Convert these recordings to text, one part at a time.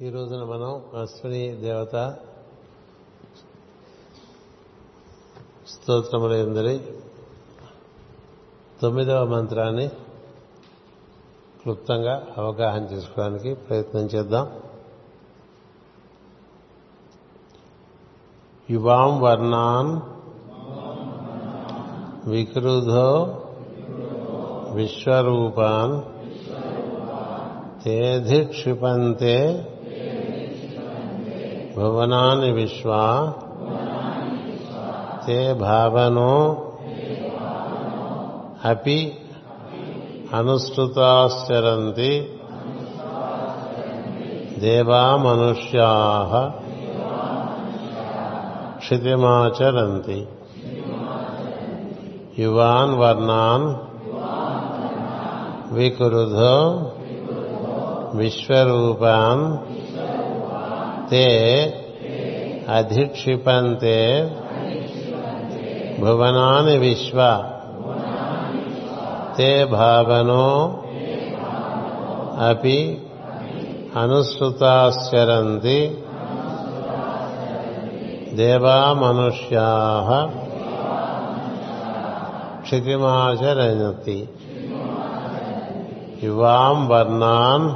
ఈ రోజున మనం అశ్విని దేవత స్తోత్రములందరి తొమ్మిదవ మంత్రాన్ని క్లుప్తంగా అవగాహన చేసుకోవడానికి ప్రయత్నం చేద్దాం. యువాం వర్ణాన్ వికృధో విశ్వరూపాన్ తేధిక్షిపంతే భువనాని విశ్వా తే భావనో అపి అనుసృతాశ్చరంతి దేవా మనుష్యా క్షితిమాచరంతి యువాన్ వర్ణాన్ వికురుధో విశ్వరూపాన్ తే అధిక్షిపంతే భువనాని విశ్వ తే భావనో అపి అనుసృతాశ్చరంతి దేవా మనుష్యా క్షితిమాచరంతి ఇవాం వర్ణాన్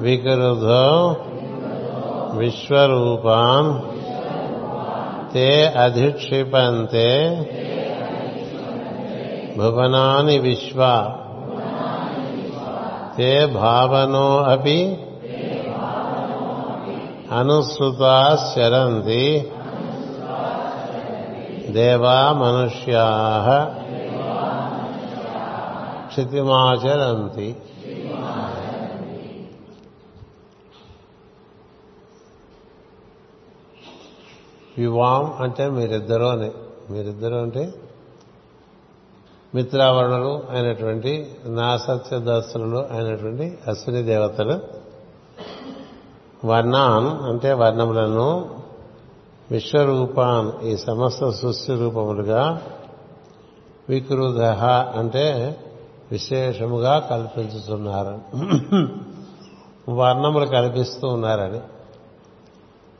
వికృధో విశ్వరూపాన్ తే అధిక్షిపంతే. భువనాని విశ్వ. తే భావనో అపి. అనుసృతా శరంతి. దేవా మనుష్యా. క్షితిమాచరంతి. యువాం అంటే మీరిద్దరూ అని. మీరిద్దరూ అంటే మిత్రావరణులు అయినటువంటి నా సత్యదాస్తులు అయినటువంటి అశ్విని దేవతలు. వర్ణాన్ అంటే వర్ణములను. విశ్వరూపాన్ ఈ సమస్త సృష్టి రూపములుగా. వికృదహ అంటే విశేషముగా కల్పించుతున్నారు. వర్ణములు కల్పిస్తూ ఉన్నారని.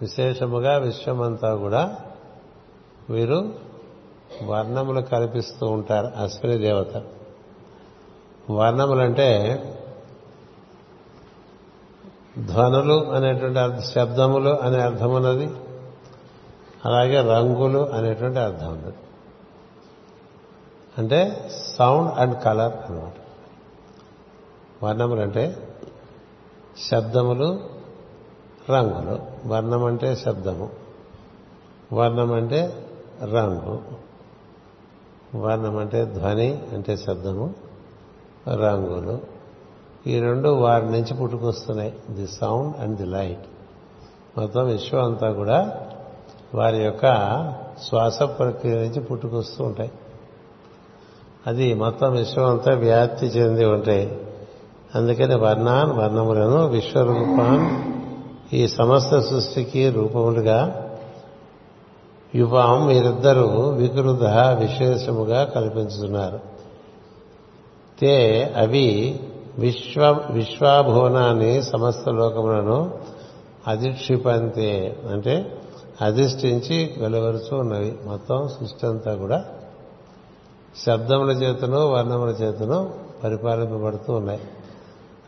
విశేషముగా విశ్వమంతా కూడా వీరు వర్ణములు కల్పిస్తూ ఉంటారు అశ్విని దేవత. వర్ణములంటే ధ్వనులు అనేటువంటి శబ్దములు అనే అర్థం ఉన్నది అలాగే రంగులు అనేటువంటి అర్థం ఉన్నది. అంటే సౌండ్ అండ్ కలర్ అనమాట వర్ణములు అంటే శబ్దములు రంగులు. వర్ణం అంటే శబ్దము. వర్ణం అంటే రంగు. వర్ణం అంటే ధ్వని అంటే శబ్దము. రంగులు. ఈ రెండు వారి నుంచి పుట్టుకొస్తున్నాయి. The sound and the light. మొత్తం విశ్వం అంతా కూడా వారి యొక్క శ్వాస ప్రక్రియ నుంచి పుట్టుకొస్తూ ఉంటాయి. అది మొత్తం విశ్వం అంతా వ్యాప్తి చెంది ఉంటాయి. అందుకని వర్ణాన్ వర్ణములను విశ్వరూపాన్ ఈ సమస్త సృష్టికి రూపములుగా యువాం మీరిద్దరూ వికృత విశేషముగా కల్పించుతున్నారు తే అవి విశ్వ విశ్వాభువనాన్ని సమస్త లోకములను అధిక్షిపంతే అంటే అధిష్ఠించి వెలువరుచూ ఉన్నవి. మొత్తం సృష్టి అంతా కూడా శబ్దముల చేతను వర్ణముల చేతను పరిపాలింపబడుతూ ఉన్నాయి.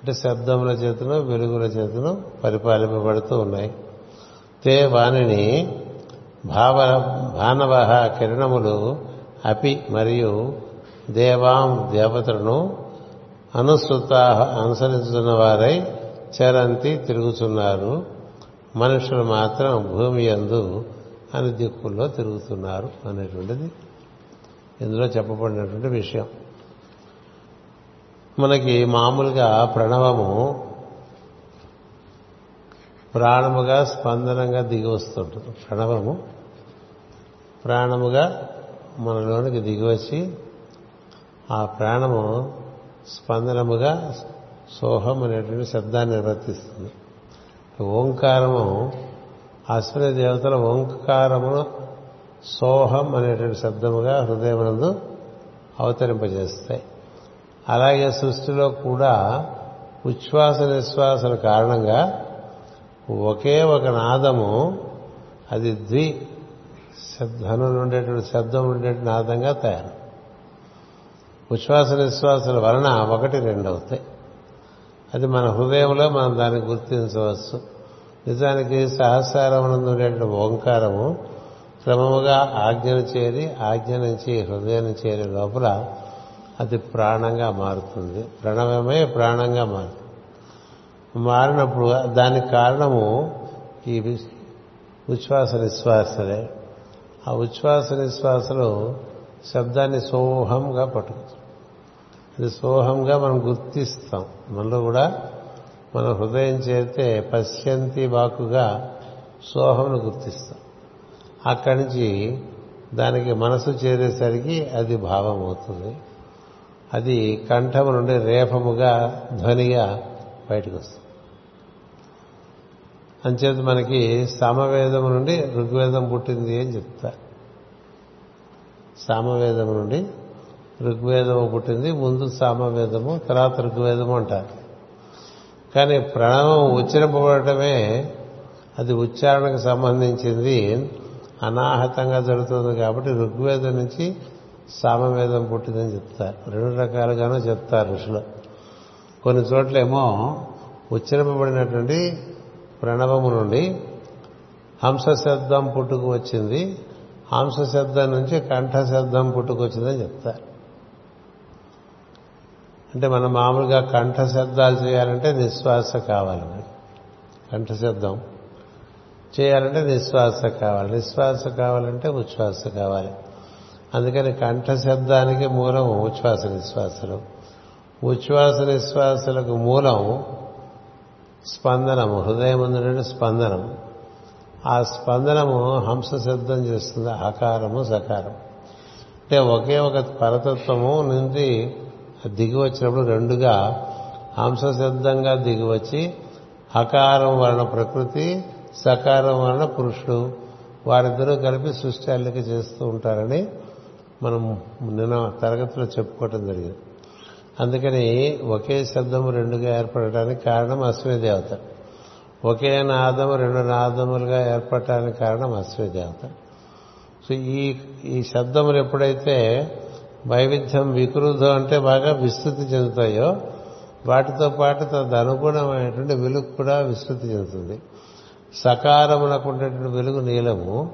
అంటే శబ్దముల చేతను వెలుగుల చేతను పరిపాలింపబడుతూ ఉన్నాయి. తే వాణిని భావ భానవ కిరణములు అపి మరియు దేవాం దేవతలను అనుసృత అనుసరించుతున్న వారై చరంతి తిరుగుతున్నారు. మనుషులు మాత్రం భూమి ఎందు అని దిక్కుల్లో తిరుగుతున్నారు అనేటువంటిది. ఇందులో చెప్పబడినటువంటి విషయం. మనకి మామూలుగా ప్రణవము ప్రాణముగా స్పందనంగా దిగి వస్తుంటుంది. ప్రణవము ప్రాణముగా మనలోనికి దిగివచ్చి ఆ ప్రాణము స్పందనముగా సోహం అనేటువంటి శబ్దాన్ని నిర్వర్తిస్తుంది. ఓంకారము అశ్విని దేవతల ఓంకారమును సోహం అనేటువంటి శబ్దముగా హృదయమునందు అవతరింపజేస్తాయి. అలాగే సృష్టిలో కూడా ఉచ్ఛ్వాస నిశ్వాసల కారణంగా ఒకే ఒక నాదము అది ద్వి శబ్దనులు ఉండేటువంటి శబ్దం ఉండేటువంటి నాదంగా తయారు. ఉచ్ఛ్వాస నిశ్వాసాల వలన ఒకటి రెండు అవుతాయి. అది మన హృదయంలో మనం దాన్ని గుర్తించవచ్చు. నిజానికి సహస్రారమునందు ఉండేటువంటి ఓంకారము క్రమముగా ఆజ్ఞను చేరి ఆజ్ఞ నుంచి హృదయం చేరి లోపల అది ప్రాణంగా మారుతుంది. ప్రణవమే ప్రాణంగా మారుతుంది. మారినప్పుడు దానికి కారణము ఈ ఉచ్ఛ్వాస నిశ్వాసలే. ఆ ఉచ్ఛ్వాస నిశ్వాసలు శబ్దాన్ని సోహంగా పట్టుకుంటాం. అది సోహంగా మనం గుర్తిస్తాం. మనలో కూడా మన హృదయం చేరితే పశ్యంతి వాకుగా సోహంను గుర్తిస్తాం. అక్కడి నుంచి దానికి మనసు చేరేసరికి అది భావం అవుతుంది అది కంఠము నుండి రేపముగా ధ్వనిగా బయటకు వస్తుంది అంచేత మనకి సామవేదము నుండి ఋగ్వేదం పుట్టింది అని చెప్తా. సామవేదము నుండి ఋగ్వేదము పుట్టింది ముందు సామవేదము తర్వాత ఋగ్వేదము అంటారు. కానీ ప్రణవం ఉచ్చరింపబడటమే అది ఉచ్చారణకు సంబంధించింది. అనాహతంగా జరుగుతుంది కాబట్టి ఋగ్వేదం నుంచి సామవేదం పుట్టిందని చెప్తారు. రెండు రకాలుగానూ చెప్తారు ఋషులు. కొన్ని చోట్లేమో ఉచ్చరింపబడినటువంటి ప్రణవము నుండి హంస శబ్దం పుట్టుకు వచ్చింది. హంస శబ్దం నుంచి కంఠ శబ్దం పుట్టుకొచ్చిందని చెప్తారు. అంటే మనం మామూలుగా కంఠ శబ్దాలు చేయాలంటే నిశ్వాస కావాలి కంఠ శబ్దం చేయాలంటే నిశ్వాస కావాలి. నిశ్వాస కావాలంటే ఉచ్ఛ్వాస కావాలి. అందుకని కంఠ శబ్దానికి మూలం ఉచ్ఛ్వాస నిశ్వాసలు. ఉచ్ఛ్వాస నిశ్వాసలకు మూలం స్పందనము హృదయం నుండి స్పందనం ఆ స్పందనము హంస శబ్దం చేస్తుంది ఆకారము సకారం. అంటే ఒకే ఒక పరతత్వము నుండి దిగి వచ్చినప్పుడు రెండుగా హంస శబ్దంగా దిగివచ్చి అకారం వలన ప్రకృతి సకారం వలన పురుషుడు వారిద్దరూ కలిపి సృష్టి అల్లిక చేస్తూ ఉంటారని మనం నిన్న తరగతిలో చెప్పుకోవటం జరిగింది. అందుకని ఒకే శబ్దము రెండుగా ఏర్పడటానికి కారణం అశ్వీ దేవత ఒకే నాదము రెండు నాదములుగా ఏర్పడటానికి కారణం అశ్వీ దేవత సో ఈ ఈ శబ్దములు ఎప్పుడైతే వైవిధ్యం వికృతం అంటే బాగా విస్తృతి చెందుతాయో వాటితో పాటు తదనుగుణమైనటువంటి వెలుగు కూడా విస్తృతి చెందుతుంది. సకారమునకు ఉండేటువంటి వెలుగు నీలము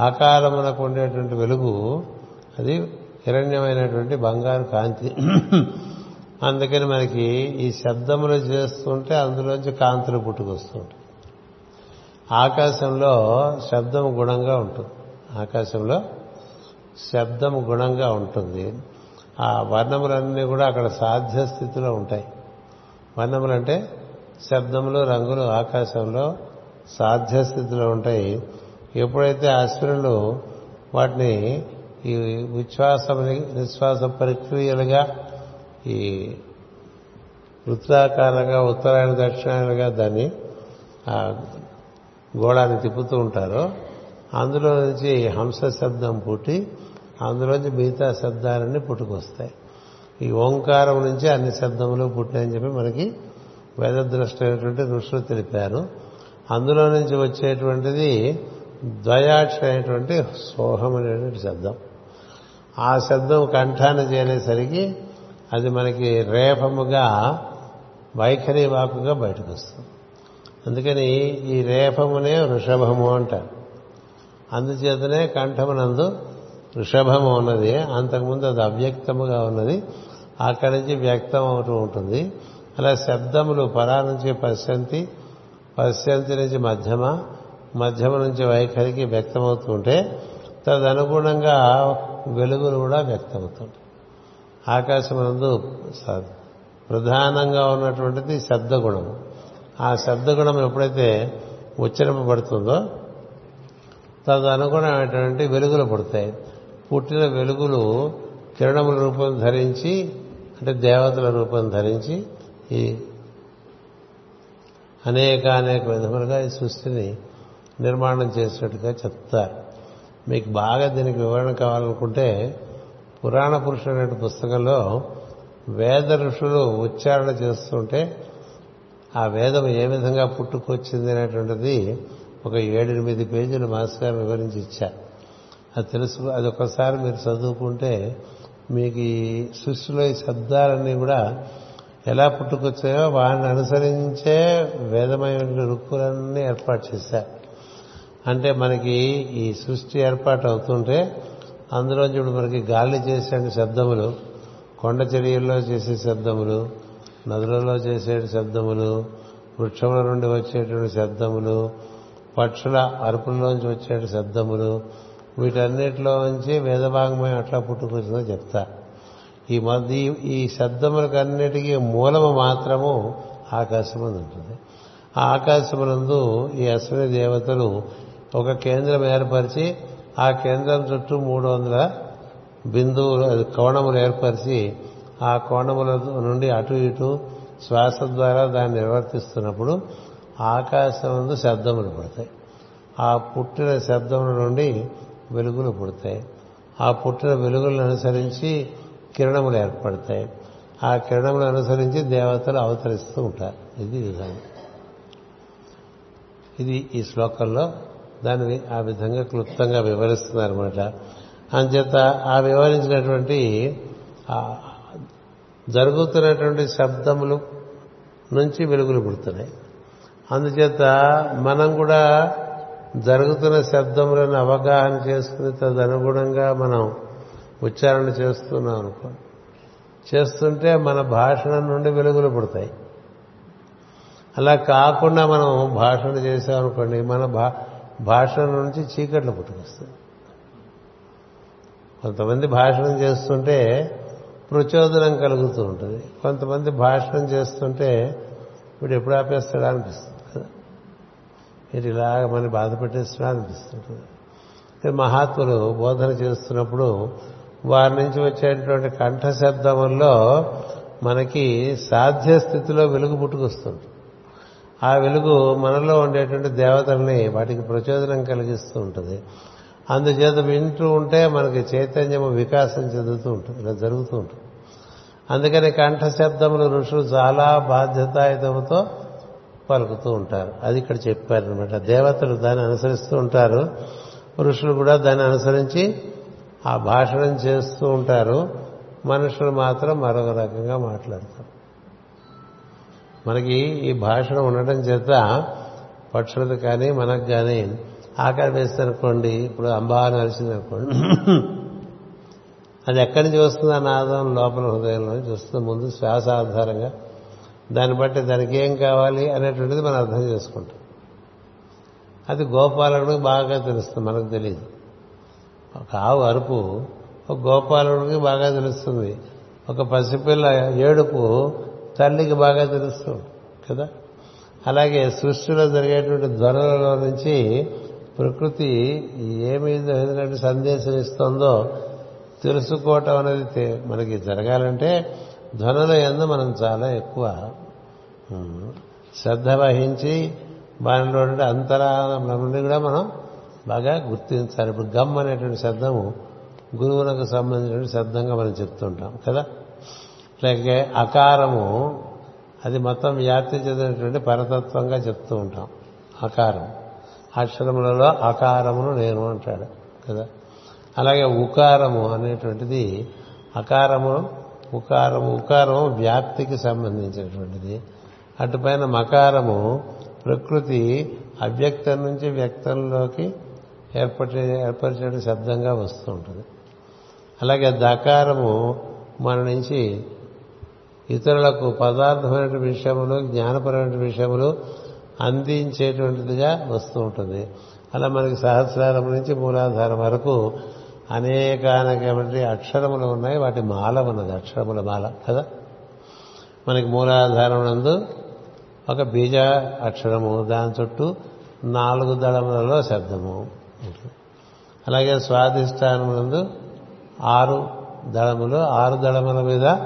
ఆకారమునకు ఉండేటువంటి వెలుగు అది హిరణ్యమైనటువంటి బంగారు కాంతి. అందుకని మనకి ఈ శబ్దములు చేస్తుంటే అందులోంచి కాంతులు పుట్టుకొస్తుంటాయి. ఆకాశంలో శబ్దం గుణంగా ఉంటుంది. ఆకాశంలో శబ్దం గుణంగా ఉంటుంది. ఆ వర్ణములన్నీ కూడా అక్కడ సాధ్య స్థితిలో ఉంటాయి. వర్ణములు అంటే శబ్దములు రంగులు ఆకాశంలో సాధ్య స్థితిలో ఉంటాయి. ఎప్పుడైతే అశ్వినులు వాటిని ఈ ఉచ్ఛ్వాస నిశ్వాస ప్రక్రియలుగా ఈ వృత్తాకారంగా ఉత్తరాయణ దక్షిణాయనగా దాన్ని ఆ గోళాన్ని తిప్పుతూ ఉంటారు. అందులో నుంచి హంస శబ్దం పుట్టి అందులోంచి మిగతా శబ్దాలన్నీ పుట్టుకొస్తాయి. ఈ ఓంకారం నుంచి అన్ని శబ్దములు పుట్టాయని చెప్పి మనకి వేదద్రష్టమైనటువంటి ఋషులు తెలిపారు. అందులో నుంచి వచ్చేటువంటిది ద్వయాక్ష అనేటువంటి సోహం అనేటువంటి శబ్దం. ఆ శబ్దం కంఠాన చేరేసరికి అది మనకి రేపముగా వైఖరి వాకుగా బయటకు వస్తుంది అందుకని ఈ రేపమునే వృషభము అంటారు. అందుచేతనే కంఠమునందు వృషభము ఉన్నది. అంతకుముందు అది అవ్యక్తముగా ఉన్నది. అక్కడి నుంచి వ్యక్తం అవుతూ ఉంటుంది. అలా శబ్దములు పరా నుంచి పశ్యంతి పశ్యంతి నుంచి మధ్యమ మధ్యమ నుంచి వైఖరికి వ్యక్తమవుతుంటే తదనుగుణంగా వెలుగులు కూడా వ్యక్తమవుతుంటాయి. ఆకాశమందు ప్రధానంగా ఉన్నటువంటిది శబ్దగుణం. ఆ శబ్దగుణం ఎప్పుడైతే ఉచ్చరింపబడుతుందో తదనుగుణమైనటువంటి వెలుగులు పుడతాయి. పుట్టిన వెలుగులు కిరణముల రూపం ధరించి అంటే దేవతల రూపం ధరించి ఈ అనేక అనేక విధములుగా ఈ సృష్టిని నిర్మాణం చేసినట్టుగా చెప్తారు. మీకు బాగా దీనికి వివరణ కావాలనుకుంటే పురాణ పురుషుడు అనే పుస్తకంలో వేద ఋషులు ఉచ్చారణ చేస్తుంటే ఆ వేదం ఏ విధంగా పుట్టుకొచ్చింది అనేటువంటిది ఒక ఏడెనిమిది పేజీలు మాస్టర్ గారు వివరించి ఇచ్చారు. అది తెలుసు అది ఒకసారి మీరు చదువుకుంటే మీకు ఈ సృష్టిలో ఈ శబ్దాలన్నీ కూడా ఎలా పుట్టుకొచ్చాయో వాడిని అనుసరించే వేదమైన రుక్కులన్నీ ఏర్పాటు చేశారు. అంటే మనకి ఈ సృష్టి ఏర్పాటు అవుతుంటే అందులో ఇప్పుడు మనకి గాలి చేసే శబ్దములు కొండ చర్యల్లో చేసే శబ్దములు నదులలో చేసే శబ్దములు వృక్షముల నుండి వచ్చేటువంటి శబ్దములు పక్షుల అరుపుల్లోంచి వచ్చే శబ్దములు వీటన్నిటిలోంచి వేదభాగమై అట్లా పుట్టుకొచ్చిందో చెప్తా. ఈ మధ్య ఈ శబ్దములకన్నిటికీ మూలము మాత్రము ఆకాశమందు ఉంటుంది ఆ ఆకాశమునందు ఈ అశ్విని దేవతలు ఒక కేంద్రం ఏర్పరిచి ఆ కేంద్రం చుట్టూ మూడు వందల బిందువులు కోణములు ఏర్పరిచి ఆ కోణముల నుండి అటు ఇటు శ్వాస ద్వారా దాన్ని నిర్వర్తిస్తున్నప్పుడు ఆకాశం ముందు శబ్దములు పుడతాయి. ఆ పుట్టిన శబ్దముల నుండి వెలుగులు పుడతాయి. ఆ పుట్టిన వెలుగులను అనుసరించి కిరణములు ఏర్పడతాయి. ఆ కిరణములు అనుసరించి దేవతలు అవతరిస్తూ ఉంటారు. ఇది విధానం ఇది ఈ శ్లోకంలో దాన్ని ఆ విధంగా క్లుప్తంగా వివరిస్తున్నారన్నమాట అంచేత ఆ వివరించినటువంటి జరుగుతున్నటువంటి శబ్దములు నుంచి వెలుగులు పుడుతున్నాయి. అందుచేత మనం కూడా జరుగుతున్న శబ్దములను అవగాహన చేసుకుని తదనుగుణంగా మనం ఉచ్చారణ చేస్తున్నాం అనుకో చేస్తుంటే మన భాషణ నుండి వెలుగులు పుడతాయి. అలా కాకుండా మనం భాషణ చేసామనుకోండి మన భా భాషల నుంచి చీకట్లు పుట్టుకొస్తాయి. కొంతమంది భాషణం చేస్తుంటే ప్రచోదనం కలుగుతూ ఉంటుంది. కొంతమంది భాషణం చేస్తుంటే వీడు ఎప్పుడు ఆపేస్తాడా అనిపిస్తుంది కదా. వీడు ఇలాగ మన బాధ పెట్టేస్తున్నా అనిపిస్తుంటుంది. మహాత్ములు బోధన చేస్తున్నప్పుడు వారి నుంచి వచ్చేటువంటి కంఠశబ్దముల్లో మనకి సాధ్య స్థితిలో వెలుగు పుట్టుకొస్తుంది ఆ వెలుగు మనలో ఉండేటువంటి దేవతల్ని వాటికి ప్రచోదనం కలిగిస్తూ ఉంటుంది. అందుచేత వింటూ ఉంటే మనకి చైతన్యము వికాసం చెందుతూ ఉంటుంది. ఇలా జరుగుతూ ఉంటుంది. అందుకని కంఠశబ్దములు ఋషులు చాలా బాధ్యతాయుతముతో పలుకుతూ ఉంటారు. అది ఇక్కడ చెప్పారనమాట దేవతలు దాన్ని అనుసరిస్తూ ఉంటారు. ఋషులు కూడా దాన్ని అనుసరించి ఆ భాషణం చేస్తూ ఉంటారు. మనుషులు మాత్రం మరొక రకంగా మాట్లాడతారు. మనకి ఈ భాషను ఉండటం చేత పక్షులకు కానీ మనకు కానీ ఆకలి వేస్తుందనుకోండి ఇప్పుడు అంబా అని అరిచిందనుకోండి అది ఎక్కడి నుంచి వస్తుంది ఆ నాదం లోపల హృదయంలో నుంచి వస్తుంది. ముందు శ్వాస ఆధారంగా. దాన్ని బట్టి దానికి ఏం కావాలి అనేటువంటిది మనం అర్థం చేసుకుంటాం. అది గోపాలకుడికి బాగా తెలుస్తుంది మనకు తెలియదు. ఒక ఆవు అరుపు ఒక గోపాలకుడికి బాగా తెలుస్తుంది. ఒక పసిపిల్ల ఏడుపు తల్లికి బాగా తెలుస్తుంది కదా? అలాగే సృష్టిలో జరిగేటువంటి ధ్వనులలో నుంచి ప్రకృతి ఏమి సందేశం ఇస్తుందో తెలుసుకోవటం అనేది మనకి జరగాలంటే ధ్వనుల ఎందు మనం చాలా ఎక్కువ శ్రద్ధ వహించి వానిలో అంతరాల నుండి కూడా మనం బాగా గుర్తించాలి. ఇప్పుడు గమ్ అనేటువంటి శబ్దము గురువులకు సంబంధించిన శబ్దంగా మనం చెప్తుంటాం కదా? లేక అకారము అది మొత్తం వ్యాప్తి చెందినటువంటి పరతత్వంగా చెప్తూ ఉంటాం. అకారం. అక్షరములలో అకారమును నేను అంటాడు కదా? అలాగే ఉకారము అనేటువంటిది అకారము ఉకారము ఉకారము వ్యాప్తికి సంబంధించినటువంటిది. అటుపైన మకారము ప్రకృతి అవ్యక్తం నుంచి వ్యక్తంలోకి ఏర్పడే ఏర్పరిచే శబ్దంగా వస్తూ ఉంటుంది. అలాగే దకారము మన నుంచి ఇతరులకు పదార్థమైన విషయములు జ్ఞానపరమైన విషయములు అందించేటువంటిదిగా వస్తూ ఉంటుంది. అలా మనకి సహస్రారం నుంచి మూలాధారం వరకు అనేకానకమైన అక్షరములు ఉన్నాయి. వాటి మాల ఉన్నది అక్షరముల మాల కదా? మనకి మూలాధారం నందు ఒక బీజ అక్షరము దాని చుట్టూ నాలుగు దళములలో శబ్దము. అలాగే స్వాధిష్టానములందు ఆరు దళములు ఆరు దళముల మీద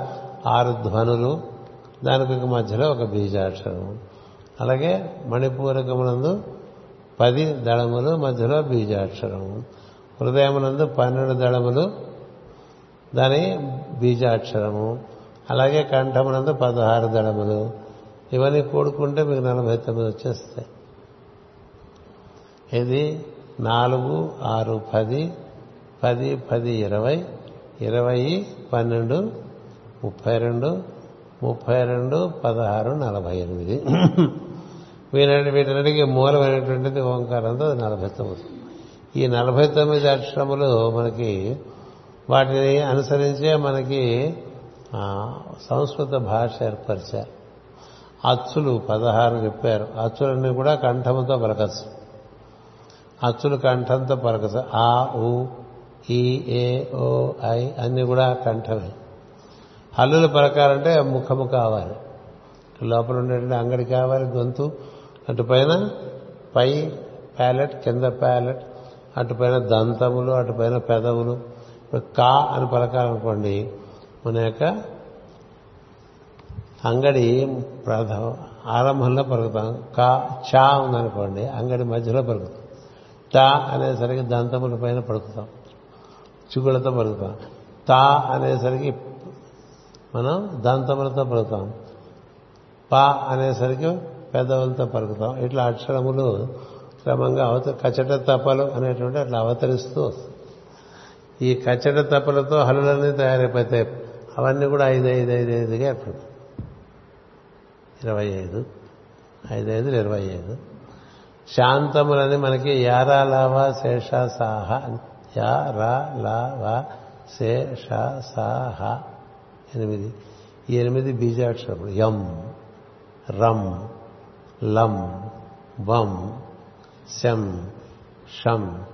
ఆరు ధ్వనులు దానికి మధ్యలో ఒక బీజాక్షరం. అలాగే మణిపూరకమునందు పది దళములు మధ్యలో బీజాక్షరము హృదయమునందు పన్నెండు దళములు దాని బీజాక్షరము. అలాగే కంఠమునందు పదహారు దళములు. ఇవన్నీ కూడుకుంటే మీకు నలభై తొమ్మిది వచ్చేస్తాయి. ఇది నాలుగు ఆరు పది పది పది ఇరవై ఇరవై పన్నెండు ముప్పై రెండు ముప్పై రెండు పదహారు నలభై ఎనిమిది. వీటి వీటన్నిటికీ మూలమైనటువంటిది ఓంకారంతో అది నలభై తొమ్మిది. ఈ నలభై తొమ్మిది అక్షరములు మనకి వాటిని అనుసరించే మనకి సంస్కృత భాష ఏర్పరిచారు. అచ్చులు పదహారు చెప్పారు. అచ్చులన్నీ కూడా కంఠంతో పలకచ్చు. అచ్చులు కంఠంతో పలకచ్చు. ఆ ఉ ఈ ఏ ఓ ఐ అన్నీ కూడా కంఠమే. హల్లులు పలకాలంటే ముఖము కావాలి. లోపల ఉండేటువంటి అంగడి కావాలి గొంతు. అటు పైన పై ప్యాలెట్ కింద ప్యాలెట్ అటు పైన దంతములు అటు పైన పెదవులు. ఇప్పుడు కా అని పలకాలనుకోండి మన యొక్క అంగడి ప్రధ ఆరంభంలో పలుకుతాం. కా చా ఉందనుకోండి అంగడి మధ్యలో పలుకుతాం. టా అనేసరికి దంతముల పైన పలుకుతాం. చిగుళ్ళతో పలుకుతాం. తా అనేసరికి మనం దంతములతో పలుకుతాం. పా అనేసరికి పెదవులతో పలుకుతాం. ఇట్లా అక్షరములు క్రమంగా అవత కచట తపలు అనేటువంటి అట్లా అవతరిస్తూ ఈ కచ్చట తపలతో హలులన్నీ తయారైపోతాయి. అవన్నీ కూడా ఐదు ఐదు ఐదు ఐదుగా ఏర్పడతాయి. ఇరవై ఐదు ఐదు ఐదులు ఇరవై ఐదు. శాంతములని మనకి యారా లావా శేష సాహ యా రా లావా శేష సాహ ఎనిమిది. ఈ ఎనిమిది బీజాక్షరములు. యం రం లం వం శం షం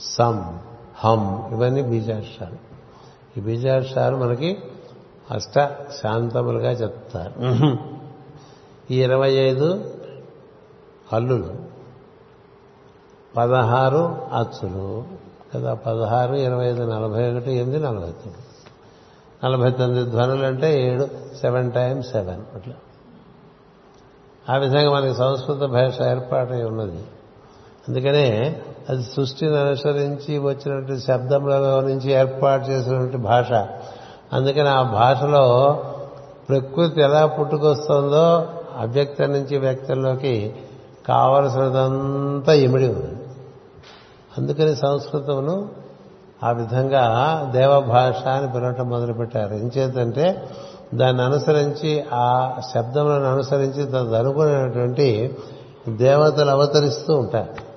సం హం ఇవన్నీ బీజాక్షరాలు. ఈ బీజాక్షరాలు మనకి అష్ట శాంతములుగా చెప్తారు. ఈ ఇరవై ఐదు హల్లులు. పదహారు అచ్చులు. కదా పదహారు ఇరవై ఐదు నలభై ఒకటి ఎనిమిది నలభై తొమ్మిది. నలభై తొమ్మిది ధ్వనులు అంటే ఏడు సెవెన్ టైమ్స్ సెవెన్. అట్లా. ఆ విధంగా మనకి సంస్కృత భాష ఏర్పాటై ఉన్నది. అందుకనే అది సృష్టిని అనుసరించి వచ్చినటువంటి శబ్దములలో నుంచి ఏర్పాటు చేసినటువంటి భాష. అందుకని ఆ భాషలో ప్రకృతి ఎలా పుట్టుకొస్తుందో అవ్యక్తం నుంచి వ్యక్తంలోకి కావలసినదంతా ఇమిడి ఉంది. అందుకని సంస్కృతమును ఆ విధంగా దేవభాష అని పిలవటం మొదలుపెట్టారు. ఎంచేతంటే దాన్ని అనుసరించి ఆ శబ్దములను అనుసరించి తదనుకునేటువంటి దేవతలు అవతరిస్తూ ఉంటారు.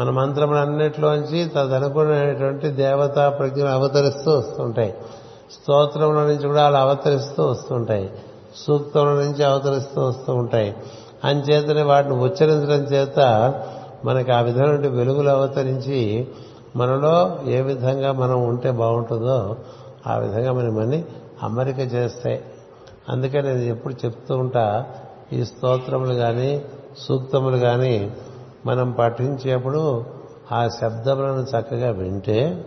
మన మంత్రములన్నిటిలోంచి తదనుకునేటువంటి దేవతా ప్రజ్ఞలు అవతరిస్తూ వస్తుంటాయి. స్తోత్రముల నుంచి కూడా అలా అవతరిస్తూ వస్తుంటాయి. సూక్తముల నుంచి అవతరిస్తూ వస్తూ ఉంటాయి. అంచేతనే వాటిని ఉచ్చరించడం చేత మనకి ఆ విధమైన వెలుగులు అవతరించి మనలో ఏ విధంగా మనం ఉంటే బాగుంటుందో ఆ విధంగా మనమని అమరిక చేస్తాయి అందుకే నేను ఎప్పుడు చెప్తూ ఉంటా ఈ స్తోత్రములు కానీ సూక్తములు కానీ మనం పఠించేప్పుడు ఆ శబ్దములను చక్కగా వింటే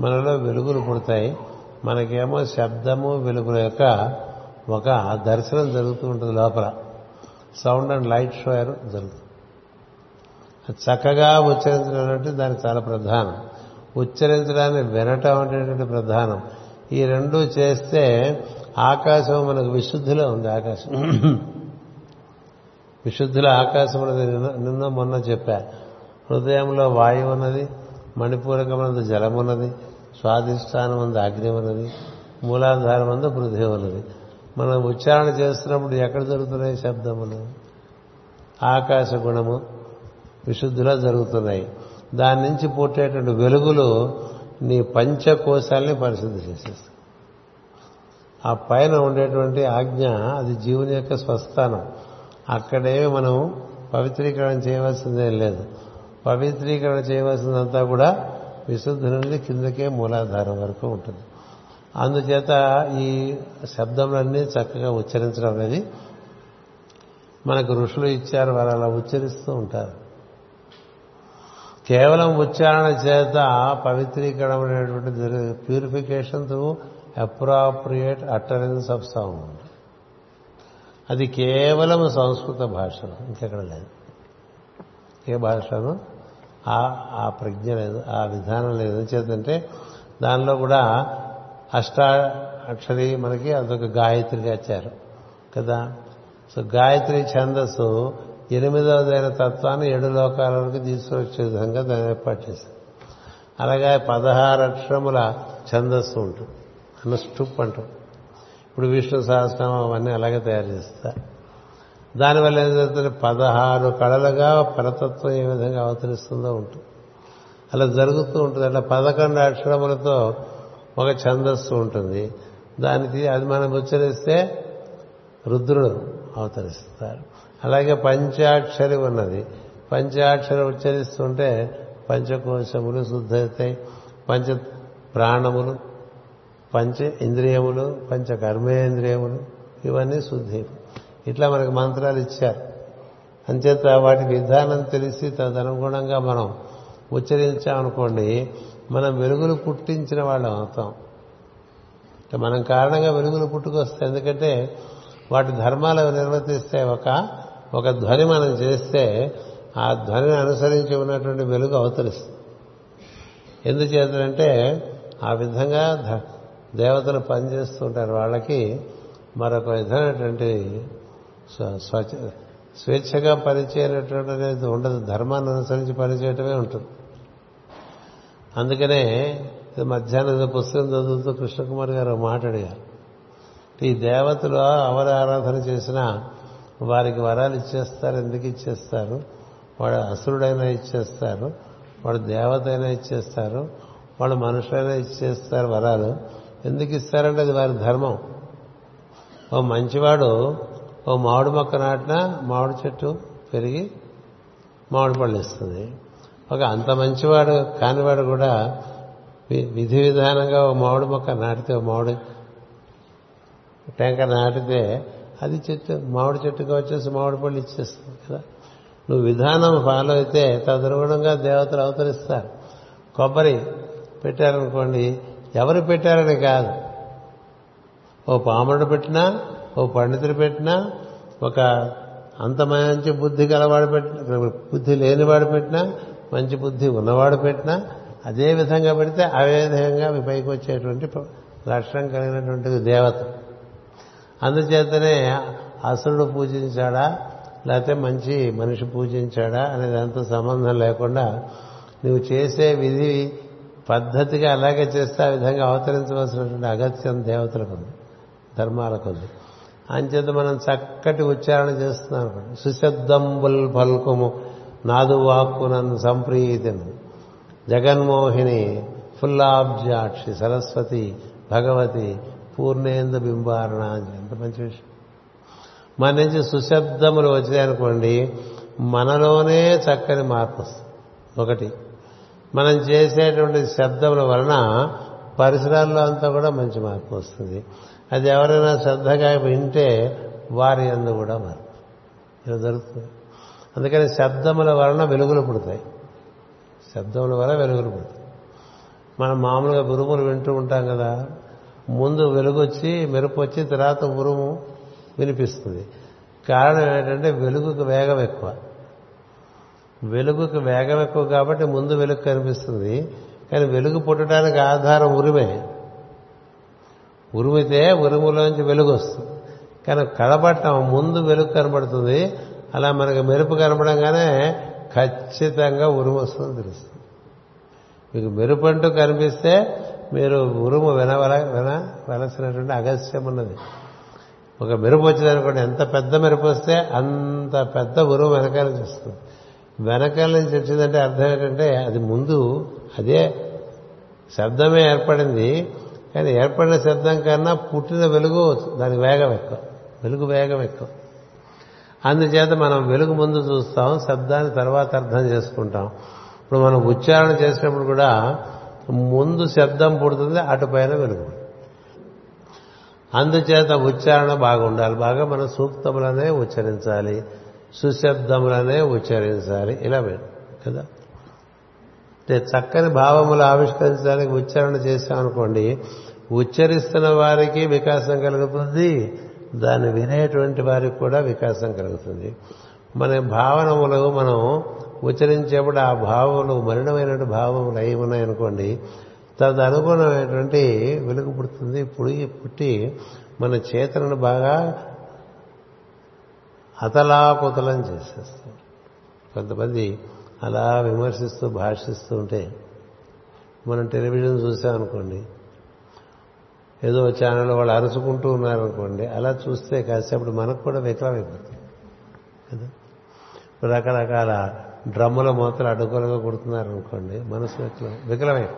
మనలో వెలుగులు పుడతాయి. మనకేమో శబ్దము వెలుగుల యొక్క ఒక దర్శనం జరుగుతూ ఉంటుంది లోపల. సౌండ్ అండ్ లైట్ షోయర్ జరుగుతుంది. చక్కగా ఉచ్చరించడం అంటే దానికి చాలా ప్రధానం. ఉచ్చరించడాన్ని వినటం అనేటువంటి ప్రధానం. ఈ రెండు చేస్తే ఆకాశం మనకు విశుద్ధిలో ఉంది ఆకాశం. విశుద్ధిలో ఆకాశం ఉన్నది నిన్న మొన్న చెప్పా. హృదయంలో వాయువు ఉన్నది మణిపూరకమునందు జలం ఉన్నది స్వాధిష్టానం ఉంది అగ్ని ఉన్నది మూలాధారం అందు పృథ్వీ ఉన్నది. మనం ఉచ్చారణ చేస్తున్నప్పుడు ఎక్కడ జరుగుతున్నాయి శబ్దములు? ఆకాశ గుణము విశుద్ధిలో జరుగుతున్నాయి. దాని నుంచి పుట్టేటువంటి వెలుగులు నీ పంచకోశాలని పరిశుద్ధి చేసేస్తాయి. ఆ పైన ఉండేటువంటి ఆజ్ఞ అది జీవుని యొక్క స్వస్థానం. అక్కడేమి మనం పవిత్రీకరణ చేయవలసిందేం లేదు. పవిత్రీకరణ చేయవలసిందంతా కూడా విశుద్ధి నుండి కిందకే మూలాధారం వరకు ఉంటుంది. అందుచేత ఈ శబ్దములన్నీ చక్కగా ఉచ్చరించడం అనేది మనకు ఋషులు ఇచ్చారు వారు అలా ఉచ్చరిస్తూ ఉంటారు. కేవలం ఉచ్చారణ చేత పవిత్రీకరణ అనేటువంటి purification through appropriate utterance of sound అది కేవలం సంస్కృత భాషలో ఇంకెక్కడ లేదు. ఏ భాషను ఆ ఆ ప్రజ్ఞ లేదు ఆ విధానం లేదు. చేతంటే దానిలో కూడా అష్టా అక్షరి మనకి అదొక గాయత్రిగా ఇచ్చారు కదా. సో గాయత్రి ఛందస్సు ఎనిమిదవదైన తత్వాన్ని ఏడు లోకాల వరకు తీసుకొచ్చే విధంగా దాన్ని ఏర్పాటు చేశారు. అలాగే పదహారు అక్షరముల ఛందస్సు ఉంటుంది. అనుష్టుప్ అంటాం. ఇప్పుడు విష్ణు సహస్రనామం అవన్నీ అలాగే తయారు చేస్తారు. దానివల్ల ఏం జరుగుతుంది? పదహారు కళలుగా పరతత్వం ఏ విధంగా అవతరిస్తుందో ఉంటుంది. అలా జరుగుతూ ఉంటుంది. అట్లా పదకొండు అక్షరములతో ఒక ఛందస్సు ఉంటుంది. దానికి అది మనం ఉచ్చరిస్తే రుద్రుడు అవతరిస్తారు. అలాగే పంచాక్షరి ఉన్నది. పంచాక్షరి ఉచ్చరిస్తుంటే పంచకోశములు శుద్ధవుతాయి పంచ ప్రాణములు పంచ ఇంద్రియములు పంచ కర్మేంద్రియములు ఇవన్నీ శుద్ధి. ఇట్లా మనకు మంత్రాలు ఇచ్చారు. అంచేత వాటి విధానం తెలిసి తదనుగుణంగా మనం ఉచ్చరించామనుకోండి మనం వెలుగులు పుట్టించిన వాళ్ళం అవుతాం. మనం కారణంగా వెలుగులు పుట్టుకొస్తాయి. ఎందుకంటే వాటి ధర్మాలు నిర్వర్తిస్తే ఒక ఒక ధ్వని మనం చేస్తే ఆ ధ్వనిని అనుసరించి ఉన్నటువంటి వెలుగు అవతరిస్తుంది. ఎందుచేతంటే ఆ విధంగా దేవతలు పనిచేస్తుంటారు. వాళ్ళకి మరొక విధమైనటువంటి స్వచ్ఛ స్వేచ్ఛగా పనిచేయనటువంటి అనేది ఉండదు. ధర్మాన్ని అనుసరించి పనిచేయటమే ఉంటుంది. అందుకనే మధ్యాహ్నం పుస్తకం చదువుతూ కృష్ణకుమార్ గారు మాట్లాడారు ఈ దేవతలు ఎవరు ఆరాధన చేసినా వారికి వరాలు ఇచ్చేస్తారు. ఎందుకు ఇచ్చేస్తారు? వాడు అసురుడైనా ఇచ్చేస్తారు. వాడు దేవత అయినా ఇచ్చేస్తారు. వాడు మనుషులైనా ఇచ్చేస్తారు వరాలు. ఎందుకు ఇస్తారంటే అది వారి ధర్మం. ఓ మంచివాడు ఓ మామిడి మొక్క నాటినా మామిడి చెట్టు పెరిగి మామిడి పళ్ళు ఇస్తుంది. ఒక అంత మంచివాడు కానివాడు కూడా విధి విధానంగా ఓ మామిడి మొక్క నాటితే ఓ మామిడి టెంక నాటితే అది చెట్టు మామిడి చెట్టుగా వచ్చేసి మామిడి పళ్ళు ఇచ్చేస్తుంది కదా. నువ్వు విధానం ఫాలో అయితే తదనుగుణంగా దేవతలు అవతరిస్తారు. కొబ్బరి పెట్టారనుకోండి ఎవరు పెట్టారని కాదు. ఓ పాముడు పెట్టినా ఓ పండితుడు పెట్టినా ఒక అంత మంచి బుద్ధి గలవాడు పెట్టిన బుద్ధి లేనివాడు పెట్టినా మంచి బుద్ధి ఉన్నవాడు పెట్టినా అదే విధంగా పెడితే అదే విధంగా అవి పైకి వచ్చేటువంటి లక్షణం కలిగినటువంటి దేవత. అందుచేతనే అసురుడు పూజించాడా? లేకపోతే మంచి మనిషి పూజించాడా? అనేది అంత సంబంధం లేకుండా నువ్వు చేసే విధి పద్ధతిగా అలాగే చేస్తే ఆ విధంగా అవతరించవలసినటువంటి అగత్యం దేవతలకు ఉంది ధర్మాలకు ఉంది. అంచేత మనం చక్కటి ఉచ్చారణ చేస్తున్నాం అనుకోండి. సుశబ్దంబుల్ పల్కుము నాదు వాక్కునను సంప్రీతిను జగన్మోహిని ఫుల్లాబ్జాక్షి సరస్వతి భగవతి పూర్ణేంద్ర బింబారణ ఎంత మంచి విషయం. మన నుంచి సుశబ్దములు వచ్చాయనుకోండి మనలోనే చక్కని మార్పు వస్తుంది. ఒకటి మనం చేసేటువంటి శబ్దముల వలన పరిసరాల్లో అంతా కూడా మంచి మార్పు వస్తుంది. అది ఎవరైనా శ్రద్ధగా వింటే వారి అందు కూడా మార్పు. ఇలా జరుగుతుంది. అందుకని శబ్దముల వలన వెలుగులు పుడతాయి. శబ్దముల వల్ల వెలుగులు పుడతాయి. మనం మామూలుగా గురువులు వింటూ ఉంటాం కదా ముందు వెలుగొచ్చి మెరుపు వచ్చి తర్వాత ఉరుము వినిపిస్తుంది. కారణం ఏంటంటే వెలుగుకు వేగం ఎక్కువ. వెలుగుకు వేగం ఎక్కువ కాబట్టి ముందు వెలుగు కనిపిస్తుంది. కానీ వెలుగు పుట్టడానికి ఆధారం ఉరిమే. ఉరిమితే ఉరుములోంచి వెలుగు వస్తుంది. కానీ కడబట్టం ముందు వెలుగు కనబడుతుంది అలా మనకు మెరుపు కనపడంగానే ఖచ్చితంగా ఉరుము వస్తుంది తెలుస్తుంది. మీకు మెరుపు అంటూ కనిపిస్తే మీరు ఉరుము వినవల వినవలసినటువంటి అగస్యం ఉన్నది. ఒక మెరుపు వచ్చిందనుకోండి ఎంత పెద్ద మెరుపు వస్తే అంత పెద్ద ఉరుము వెనకాల నుంచి వస్తుంది. వెనకాల నుంచి వచ్చిందంటే అర్థం ఏంటంటే అది ముందు అదే శబ్దమే ఏర్పడింది. కానీ ఏర్పడిన శబ్దం కన్నా పుట్టిన వెలుగు దానికి వేగం ఎక్కువ. వెలుగు వేగం ఎక్కువ. అందుచేత మనం వెలుగు ముందు చూస్తాం శబ్దాన్ని తర్వాత అర్థం చేసుకుంటాం. ఇప్పుడు మనం ఉచ్చారణ చేసినప్పుడు కూడా ముందు శబ్దం పుడుతుంది అటుపైన వెలుగు. అందుచేత ఉచ్చారణ బాగుండాలి. బాగా మన సూక్తములనే ఉచ్చరించాలి. సుశబ్దములనే ఉచ్చరించాలి. ఇలా కదా? అంటే చక్కని భావములు ఆవిష్కరించడానికి ఉచ్చారణ చేశామనుకోండి ఉచ్చరిస్తున్న వారికి వికాసం కలుగుతుంది దాన్ని వినేటువంటి వారికి కూడా వికాసం కలుగుతుంది. మన భావనములు మనం ఉచ్చరించేప్పుడు ఆ భావములు మరణమైనటువంటి భావములు అయి ఉన్నాయనుకోండి తదనుగుణమైనటువంటి వెలుగు పుడుతుంది పుడిగి పుట్టి మన చేతనను బాగా అతలాకుతలం చేసేస్తుంది కొంతమంది అలా విమర్శిస్తూ భాషిస్తూ ఉంటే మనం టెలివిజన్ చూసామనుకోండి ఏదో ఛానల్ వాళ్ళు అరుచుకుంటూ ఉన్నారనుకోండి అలా చూస్తే కాసేపు మనకు కూడా వికలమైపోతుంది. కదా? రకరకాల డ్రమ్ముల మూతలు అడ్డుకోలుగా కొడుతున్నారనుకోండి మనసు వికలం వికలమే.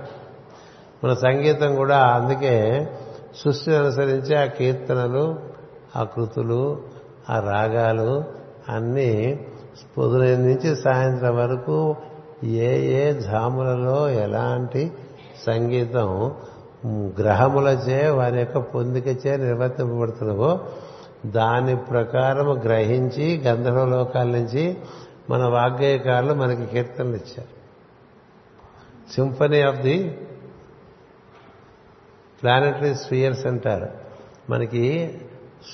మన సంగీతం కూడా అందుకే సృష్టిని అనుసరించి ఆ కీర్తనలు ఆ కృతులు ఆ రాగాలు అన్నీ పొద్దున నుంచి సాయంత్రం వరకు ఏ ఏ జాములలో ఎలాంటి సంగీతం గ్రహములచే వారి యొక్క పొందికచే నిర్వర్తింపబడుతున్నవో దాని ప్రకారం గ్రహించి గంధర్వ లోకాల నుంచి మన వాగ్గేయకారులు మనకి కీర్తనలు ఇచ్చారు symphony of the planetary spheres అంటారు. మనకి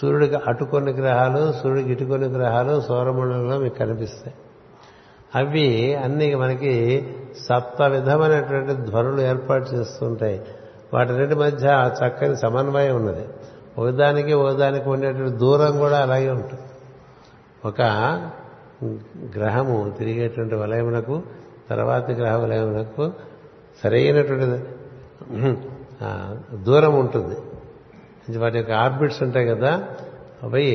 సూర్యుడికి అటుకొని గ్రహాలు సూర్యుడికి ఇటుకొని గ్రహాలు సౌరమండలంలో మీకు కనిపిస్తాయి. అవి అన్ని మనకి సప్త విధమైనటువంటి ధ్వనులు ఏర్పాటు చేస్తుంటాయి. వాటి మధ్య చక్కని సమన్వయం ఉన్నది. ఒకదానికి ఒకదానికి ఉండేటువంటి దూరం కూడా అలాగే ఉంటుంది. ఒక గ్రహము తిరిగేటువంటి వలయమునకు తర్వాతి గ్రహ వలయమునకు సరైనటువంటి దూరం ఉంటుంది. వాటి యొక్క ఆర్బిట్స్ ఉంటాయి కదా అవి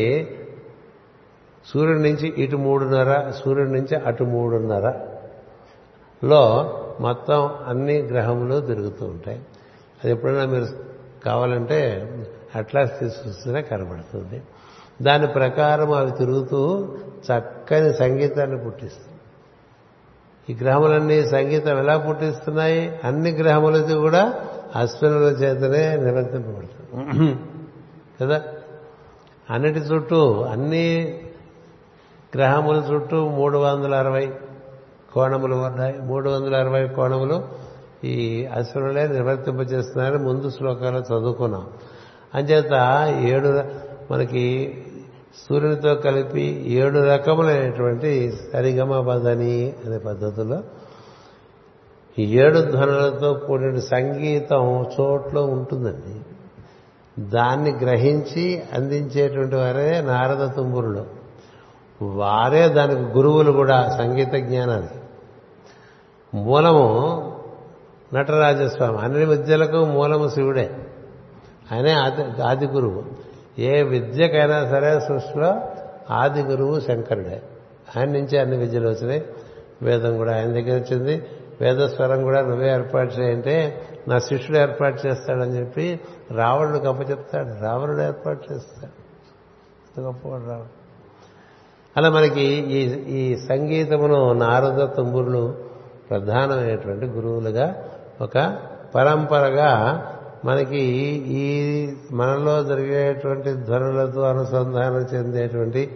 సూర్యుడి నుంచి ఇటు మూడున్నర సూర్యుడి నుంచి అటు మూడున్నర లో మొత్తం అన్ని గ్రహములు తిరుగుతూ ఉంటాయి. అది ఎప్పుడైనా మీరు కావాలంటే అట్లాస్ తీసుకొస్తేనే కనబడుతుంది. దాని ప్రకారం అవి తిరుగుతూ చక్కని సంగీతాన్ని పుట్టిస్తుంది. ఈ గ్రహములన్నీ సంగీతం ఎలా పుట్టిస్తున్నాయి? అన్ని గ్రహములది కూడా అశ్వినుల చేతనే నిర్వర్తింపబడుతుంది. కదా? అన్నిటి చుట్టూ అన్ని గ్రహముల చుట్టూ మూడు వందల అరవై కోణములు ఉన్నాయి మూడు వందల అరవై కోణములు ఈ అశ్వనులే నిర్వర్తింపజేస్తున్నారని ముందు శ్లోకాలు చదువుకున్నాం. అంచేత ఏడు మనకి సూర్యునితో కలిపి ఏడు రకములైనటువంటి సరిగమపదని అనే పద్ధతిలో ఏడు ధ్వనులతో కూడిన సంగీతం చోట్లో ఉంటుందండి. దాన్ని గ్రహించి అందించేటువంటి వారే నారద తుంబురులు. వారే దానికి గురువులు కూడా సంగీత జ్ఞానానికి. మూలము నటరాజస్వామి. అన్ని విద్యలకు మూలము శివుడే. ఆయనే ఆది ఆది గురువు. ఏ విద్యకైనా సరే సృష్టిలో ఆది గురువు శంకరుడే. ఆయన నుంచి అన్ని విద్యలు వచ్చినాయి. వేదం కూడా ఆయన దగ్గర వచ్చింది. వేదస్వరం కూడా నువ్వే ఏర్పాటు చేయంటే నా శిష్యుడు ఏర్పాటు చేస్తాడని చెప్పి రావణుడు గొప్ప చెప్తాడు. రావణుడు ఏర్పాటు చేస్తాడు. గొప్పవాడు రావణుడు. అలా మనకి ఈ ఈ సంగీతమును నారద తుంబురులు ప్రధానమైనటువంటి గురువులుగా ఒక పరంపరగా మనకి ఈ మనలో జరిగేటువంటి ధ్వనులతో అనుసంధానం చెందేటువంటి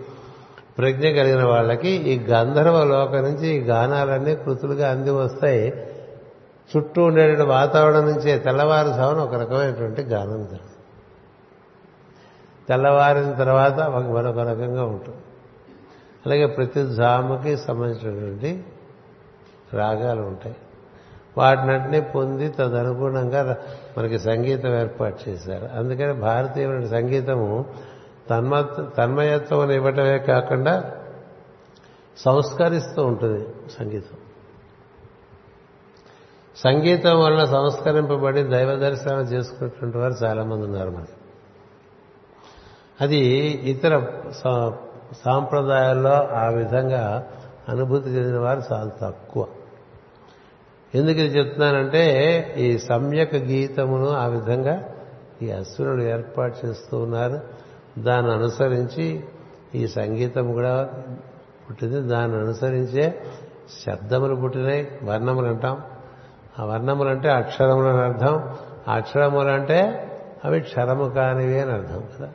ప్రజ్ఞ కలిగిన వాళ్ళకి ఈ గంధర్వ లోకం నుంచి ఈ గానాలన్నీ కృతులుగా అంది వస్తాయి. చుట్టూ ఉండేటువంటి వాతావరణం నుంచే తెల్లవారుజామున ఒక రకమైనటువంటి గానం జరుగుతుంది. తెల్లవారిన తర్వాత ఒక మరొక రకంగా ఉంటుంది. అలాగే ప్రతి జాముకి సంబంధించినటువంటి రాగాలు ఉంటాయి. వాటినటిని పొంది తదనుగుణంగా మనకి సంగీతం ఏర్పాటు చేశారు. అందుకని భారతీయుల సంగీతము తన్మ తన్మయత్వం ఇవ్వటమే కాకుండా సంస్కరిస్తూ ఉంటుంది సంగీతం. సంగీతం వల్ల సంస్కరింపబడి దైవ దర్శనం చేసుకున్నటువంటి వారు చాలామంది ఉన్నారు మనకి అది ఇతర సాంప్రదాయాల్లో ఆ విధంగా అనుభూతి చెందిన వారు చాలా తక్కువ. ఎందుకు ఇది చెప్తున్నానంటే ఈ సమ్యక్ గీతమును ఆ విధంగా ఈ అసురుడు ఏర్పాటు చేస్తూ ఉన్నారు. దాన్ని అనుసరించి ఈ సంగీతం కూడా పుట్టింది. దాన్ని అనుసరించే శబ్దములు పుట్టినాయి. వర్ణములు అంటాం. ఆ వర్ణములు అంటే అక్షరములు అని అర్థం. అక్షరములు అంటే అవి క్షరము కానివి అని అర్థం కదా.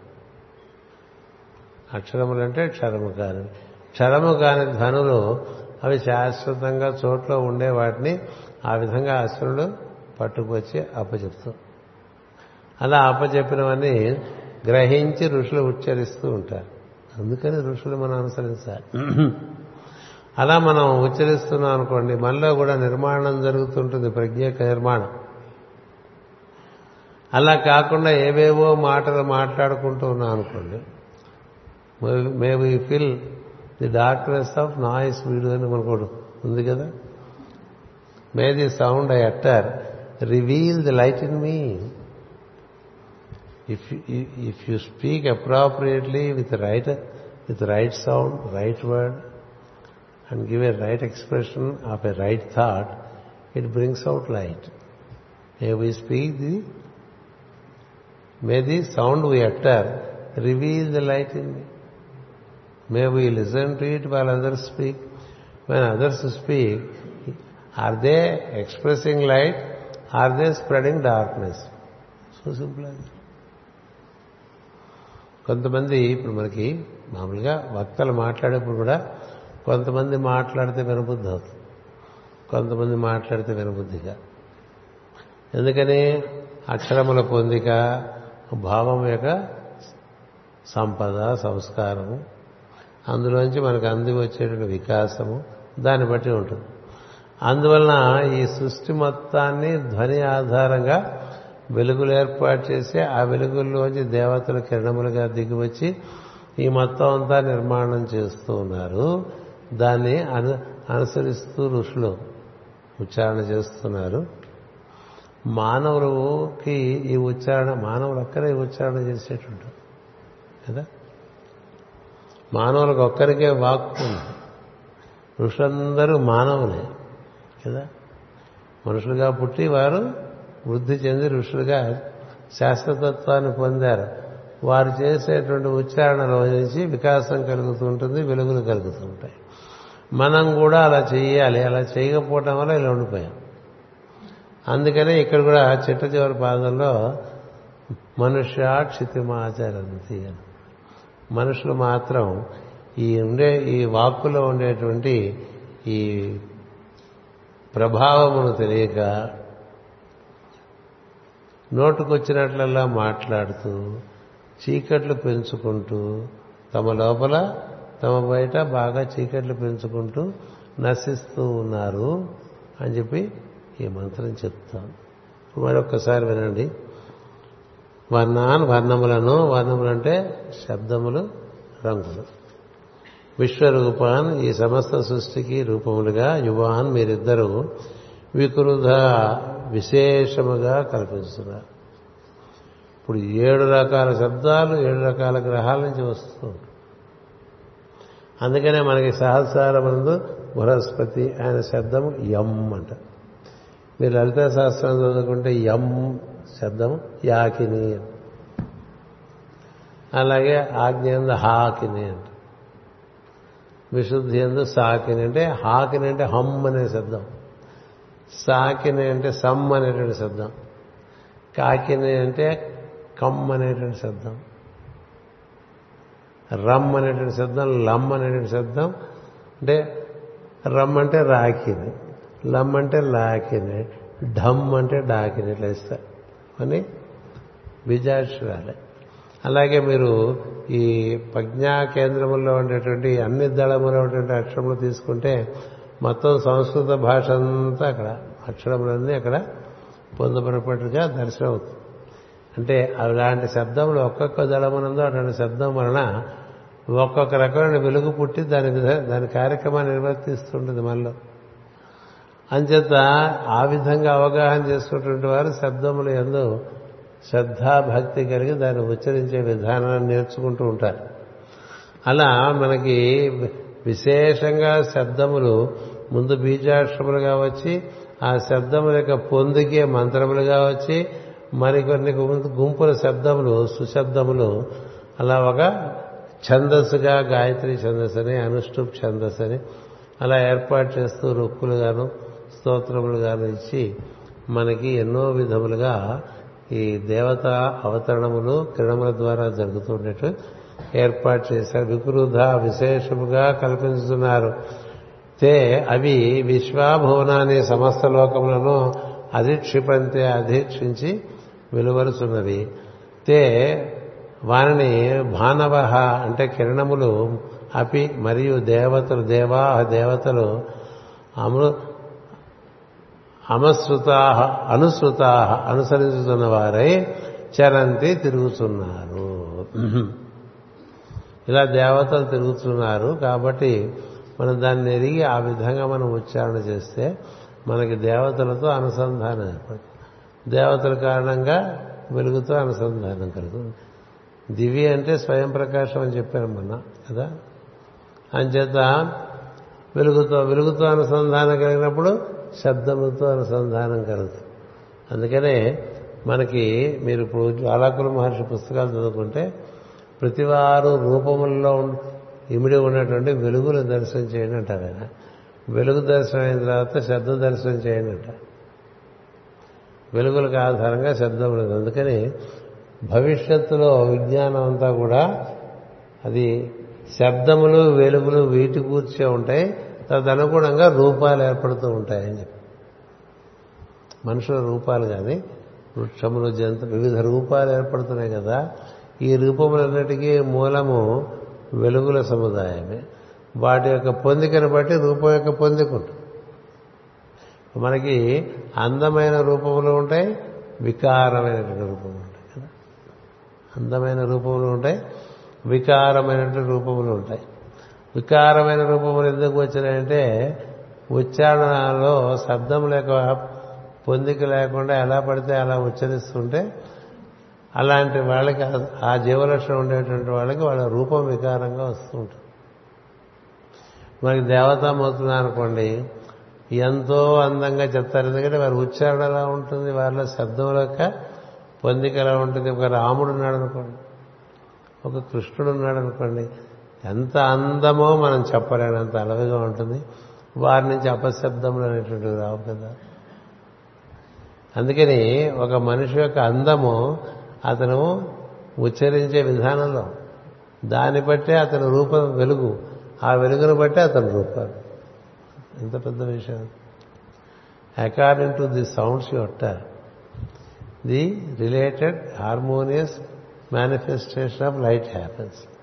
అక్షరములు అంటే క్షరము కానివి. క్షరము కాని ధ్వనులు అవి శాశ్వతంగా చోట్లో ఉండే వాటిని ఆ విధంగా అసురుడు పట్టుకొచ్చి అప్పచెప్తూ. అలా అప్పచెప్పినవన్నీ గ్రహించి ఋషులు ఉచ్చరిస్తూ ఉంటారు. అందుకని ఋషులు మనం అనుసరించాలి. అలా మనం ఉచ్చరిస్తున్నాం అనుకోండి మనలో కూడా నిర్మాణం జరుగుతుంటుంది ప్రజ్ఞ నిర్మాణం. అలా కాకుండా ఏవేవో మాటలు మాట్లాడుకుంటూ ఉన్నాం అనుకోండి may we fill the darkness of noise వీడు అని మనకోడు ఉంది కదా? May the sound I utter reveal the light in me. If you, if you speak appropriately with the right, with the right sound, right word, and give a right expression of a right thought, it brings out light. May we speak the, may the sound we utter reveal the light in me. May we listen to it while others speak. When others speak, are they expressing light or they spreading darkness so simple కొంతమంది ఇప్పుడు మనకి మామూలుగా వక్తలు మాట్లాడేప్పుడు కూడా కొంతమంది మాట్లాడితే వినబుద్ధి అవుతుంది. కొంతమంది మాట్లాడితే వినబుద్ధిగా. ఎందుకని? అక్షరముల పొందిక భావం యొక్క సంపద సంస్కారము అందులోంచి మనకు అంది వచ్చేటువంటి వికాసము దాన్ని బట్టి ఉంటుంది. అందువలన ఈ సృష్టి మొత్తాన్ని ధ్వని ఆధారంగా వెలుగులు ఏర్పాటు చేసి ఆ వెలుగుల్లోంచి దేవతలు కిరణములుగా దిగివచ్చి ఈ మొత్తం అంతా నిర్మాణం చేస్తూ ఉన్నారు. దాన్ని అను అనుసరిస్తూ ఋషులు ఉచ్చారణ చేస్తున్నారు. మానవులకి ఈ ఉచ్చారణ మానవులు ఒక్కరే ఈ ఉచ్చారణ చేసేటువంటి కదా? మానవులకు ఒక్కరికే వాక్కు ఉంది. ఋషులందరూ మానవులే. కదా? మనుషులుగా పుట్టి వారు వృద్ధి చెంది ఋషులుగా శాస్త్రతత్వాన్ని పొందారు. వారు చేసేటువంటి ఉచ్చారణలో నుంచి వికాసం కలుగుతూ ఉంటుంది వెలుగులు కలుగుతూ ఉంటాయి. మనం కూడా అలా చేయాలి అలా చేయకపోవటం వల్ల ఇలా ఉండిపోయాం. అందుకనే ఇక్కడ కూడా చిట్ట చివరి పాదంలో మనుష్య క్షితిమాచరంతి అని. మనుషులు మాత్రం ఈ ఉండే ఈ వాక్కులో ఉండేటువంటి ఈ ప్రభావమును తెలియక నోటుకొచ్చినట్లల్లా మాట్లాడుతూ చీకట్లు పెంచుకుంటూ తమ లోపల తమ బయట బాగా చీకట్లు పెంచుకుంటూ నశిస్తూ ఉన్నారు అని చెప్పి ఈ మంత్రం చెప్తాం. మరొక్కసారి వినండి. వర్ణాన్ వర్ణములను వర్ణములంటే శబ్దములు రంగులు. విశ్వరూపాన్ ఈ సమస్త సృష్టికి రూపములుగా యువాన్ మీరిద్దరూ వికృధ విశేషముగా కల్పిస్తున్నారు ఇప్పుడు ఏడు రకాల శబ్దాలు ఏడు రకాల గ్రహాల నుంచి వస్తూ అందుకనే మనకి సహస్రారమునందు బృహస్పతి ఆయన శబ్దము యం అంట. మీరు లలిత శాస్త్రం చదువుకుంటే యం శబ్దము యాకిని అలాగే ఆజ్ఞ హాకిని అంట. విశుద్ధి ఎందు సాకిని అంటే హాకిని అంటే హమ్ అనే శబ్దం. సాకిని అంటే సమ్ అనేటువంటి శబ్దం. కాకిని అంటే కమ్ అనేటువంటి శబ్దం. రమ్ అనేటువంటి శబ్దం లమ్ అనేటువంటి శబ్దం అంటే రమ్ అంటే రాకిని లమ్ అంటే లాకిని ఢమ్ అంటే డాకిని ఇట్లా ఇస్తారు. అని బీజాక్షరాలే అలాగే మీరు ఈ ప్రజ్ఞా కేంద్రంలో ఉండేటువంటి అన్ని దళములో ఉన్నటువంటి అక్షరములు తీసుకుంటే మొత్తం సంస్కృత భాష అంతా అక్కడ అక్షరములన్నీ అక్కడ పొందబడినట్టుగా దర్శనం అవుతుంది. అంటే అలాంటి శబ్దములు ఒక్కొక్క దళమునందు అటువంటి శబ్దం వలన ఒక్కొక్క రకమైన వెలుగు పుట్టి దాని దాని కార్యక్రమాన్ని నిర్వర్తిస్తుంటుంది మనలో. అంచేత ఆ విధంగా అవగాహన చేసుకున్నటువంటి వారు శబ్దములు ఎందు శ్రద్ధాభక్తి కలిగి దాన్ని ఉచ్చరించే విధానాన్ని నేర్చుకుంటూ ఉంటారు. అలా మనకి విశేషంగా శబ్దములు ముందు బీజాక్షరములుగా వచ్చి ఆ శబ్దముల యొక్క పొందికే మంత్రములుగా వచ్చి మరికొన్ని గుంపుల శబ్దములు సుశబ్దములు అలా ఒక ఛందస్సుగా గాయత్రి ఛందస్సు అని అనుష్ఠుప్ ఛందస్సు అని అలా ఏర్పాటు చేస్తూ రుక్కులుగాను స్తోత్రములుగాను ఇచ్చి మనకి ఎన్నో విధములుగా ఈ దేవత అవతరణములు కిరణముల ద్వారా జరుగుతుండేట్టు ఏర్పాటు చేశారు. వికృధ విశేషముగా కల్పించుతున్నారు. తే అవి విశ్వాభువనాన్ని సమస్త లోకములను అధిక్షిపంతే అధీక్షించి వెలువరుచున్నవి. తే వారిని భానవ అంటే కిరణములు అపి మరియు దేవతలు దేవా దేవతలు అమృ అమశ్రుతా అనుసృతా అనుసరించుతున్న వారై చరంతి తిరుగుతున్నారు. ఇలా దేవతలు తిరుగుతున్నారు కాబట్టి మనం దాన్ని ఎరిగి ఆ విధంగా మనం ఉచ్చారణ చేస్తే మనకి దేవతలతో అనుసంధానం ఏర్పడుతుంది. దేవతల కారణంగా వెలుగుతో అనుసంధానం కలుగుతుంది. దివి అంటే స్వయం ప్రకాశం అని చెప్పాను మొన్న కదా? అంచేత వెలుగుతో వెలుగుతో అనుసంధానం కలిగినప్పుడు శబ్దముతో అనుసంధానం కలుగుతుంది అందుకనే మనకి మీరు ఇప్పుడు జ్వాలాకుల మహర్షి పుస్తకాలు చదువుకుంటే ప్రతివారు రూపముల్లో ఇమిడి ఉన్నటువంటి వెలుగులు దర్శనం చేయండి అంటారు ఆయన. వెలుగు దర్శనం అయిన తర్వాత శబ్ద దర్శనం చేయండి అంట. వెలుగులకు ఆధారంగా శబ్దం లేదు. అందుకని భవిష్యత్తులో విజ్ఞానం అంతా కూడా అది శబ్దములు వెలుగులు వీటి కూర్చే ఉంటాయి. తదనుగుణంగా రూపాలు ఏర్పడుతూ ఉంటాయని చెప్పి. మనుషుల రూపాలు కానీ వృక్షములు జంతు వివిధ రూపాలు ఏర్పడుతున్నాయి కదా. ఈ రూపములన్నిటికీ మూలము వెలుగుల సముదాయమే. వాటి యొక్క పొందికను బట్టి రూపం యొక్క పొందికుంటుంది మనకి అందమైన రూపములు ఉంటాయి వికారమైనటువంటి రూపములు ఉంటాయి కదా. అందమైన రూపములు ఉంటాయి వికారమైనటువంటి రూపములు ఉంటాయి. వికారమైన రూపములు ఎందుకు వచ్చినాయంటే ఉచ్చారణలో శబ్దం లేక పొందిక లేకుండా ఎలా పడితే అలా ఉచ్చరిస్తుంటే అలాంటి వాళ్ళకి ఆ జీవలక్షణం ఉండేటువంటి వాళ్ళకి వాళ్ళ రూపం వికారంగా వస్తూ ఉంటుంది. మనకి దేవతామూర్తులు అనుకోండి ఎంతో అందంగా చెప్తారు. ఎందుకంటే వారి ఉచ్చారణ ఎలా ఉంటుంది? వారిలో శబ్దం యొక్క పొందిక ఎలా ఉంటుంది? ఒక రాముడు ఉన్నాడు అనుకోండి ఒక కృష్ణుడు ఉన్నాడు అనుకోండి ఎంత అందమో మనం చెప్పలేనంత అలవిగా ఉంటుంది. వారి నుంచి అపశబ్దములు అనేటువంటివి రావు కదా. అందుకని ఒక మనిషి యొక్క అందము అతను ఉచ్చరించే విధానంలో దాన్ని బట్టే అతని రూపం వెలుగు ఆ వెలుగును బట్టే అతని రూపాలు ఎంత పెద్ద విషయం. According to the sounds you the related harmonious manifestation of light happens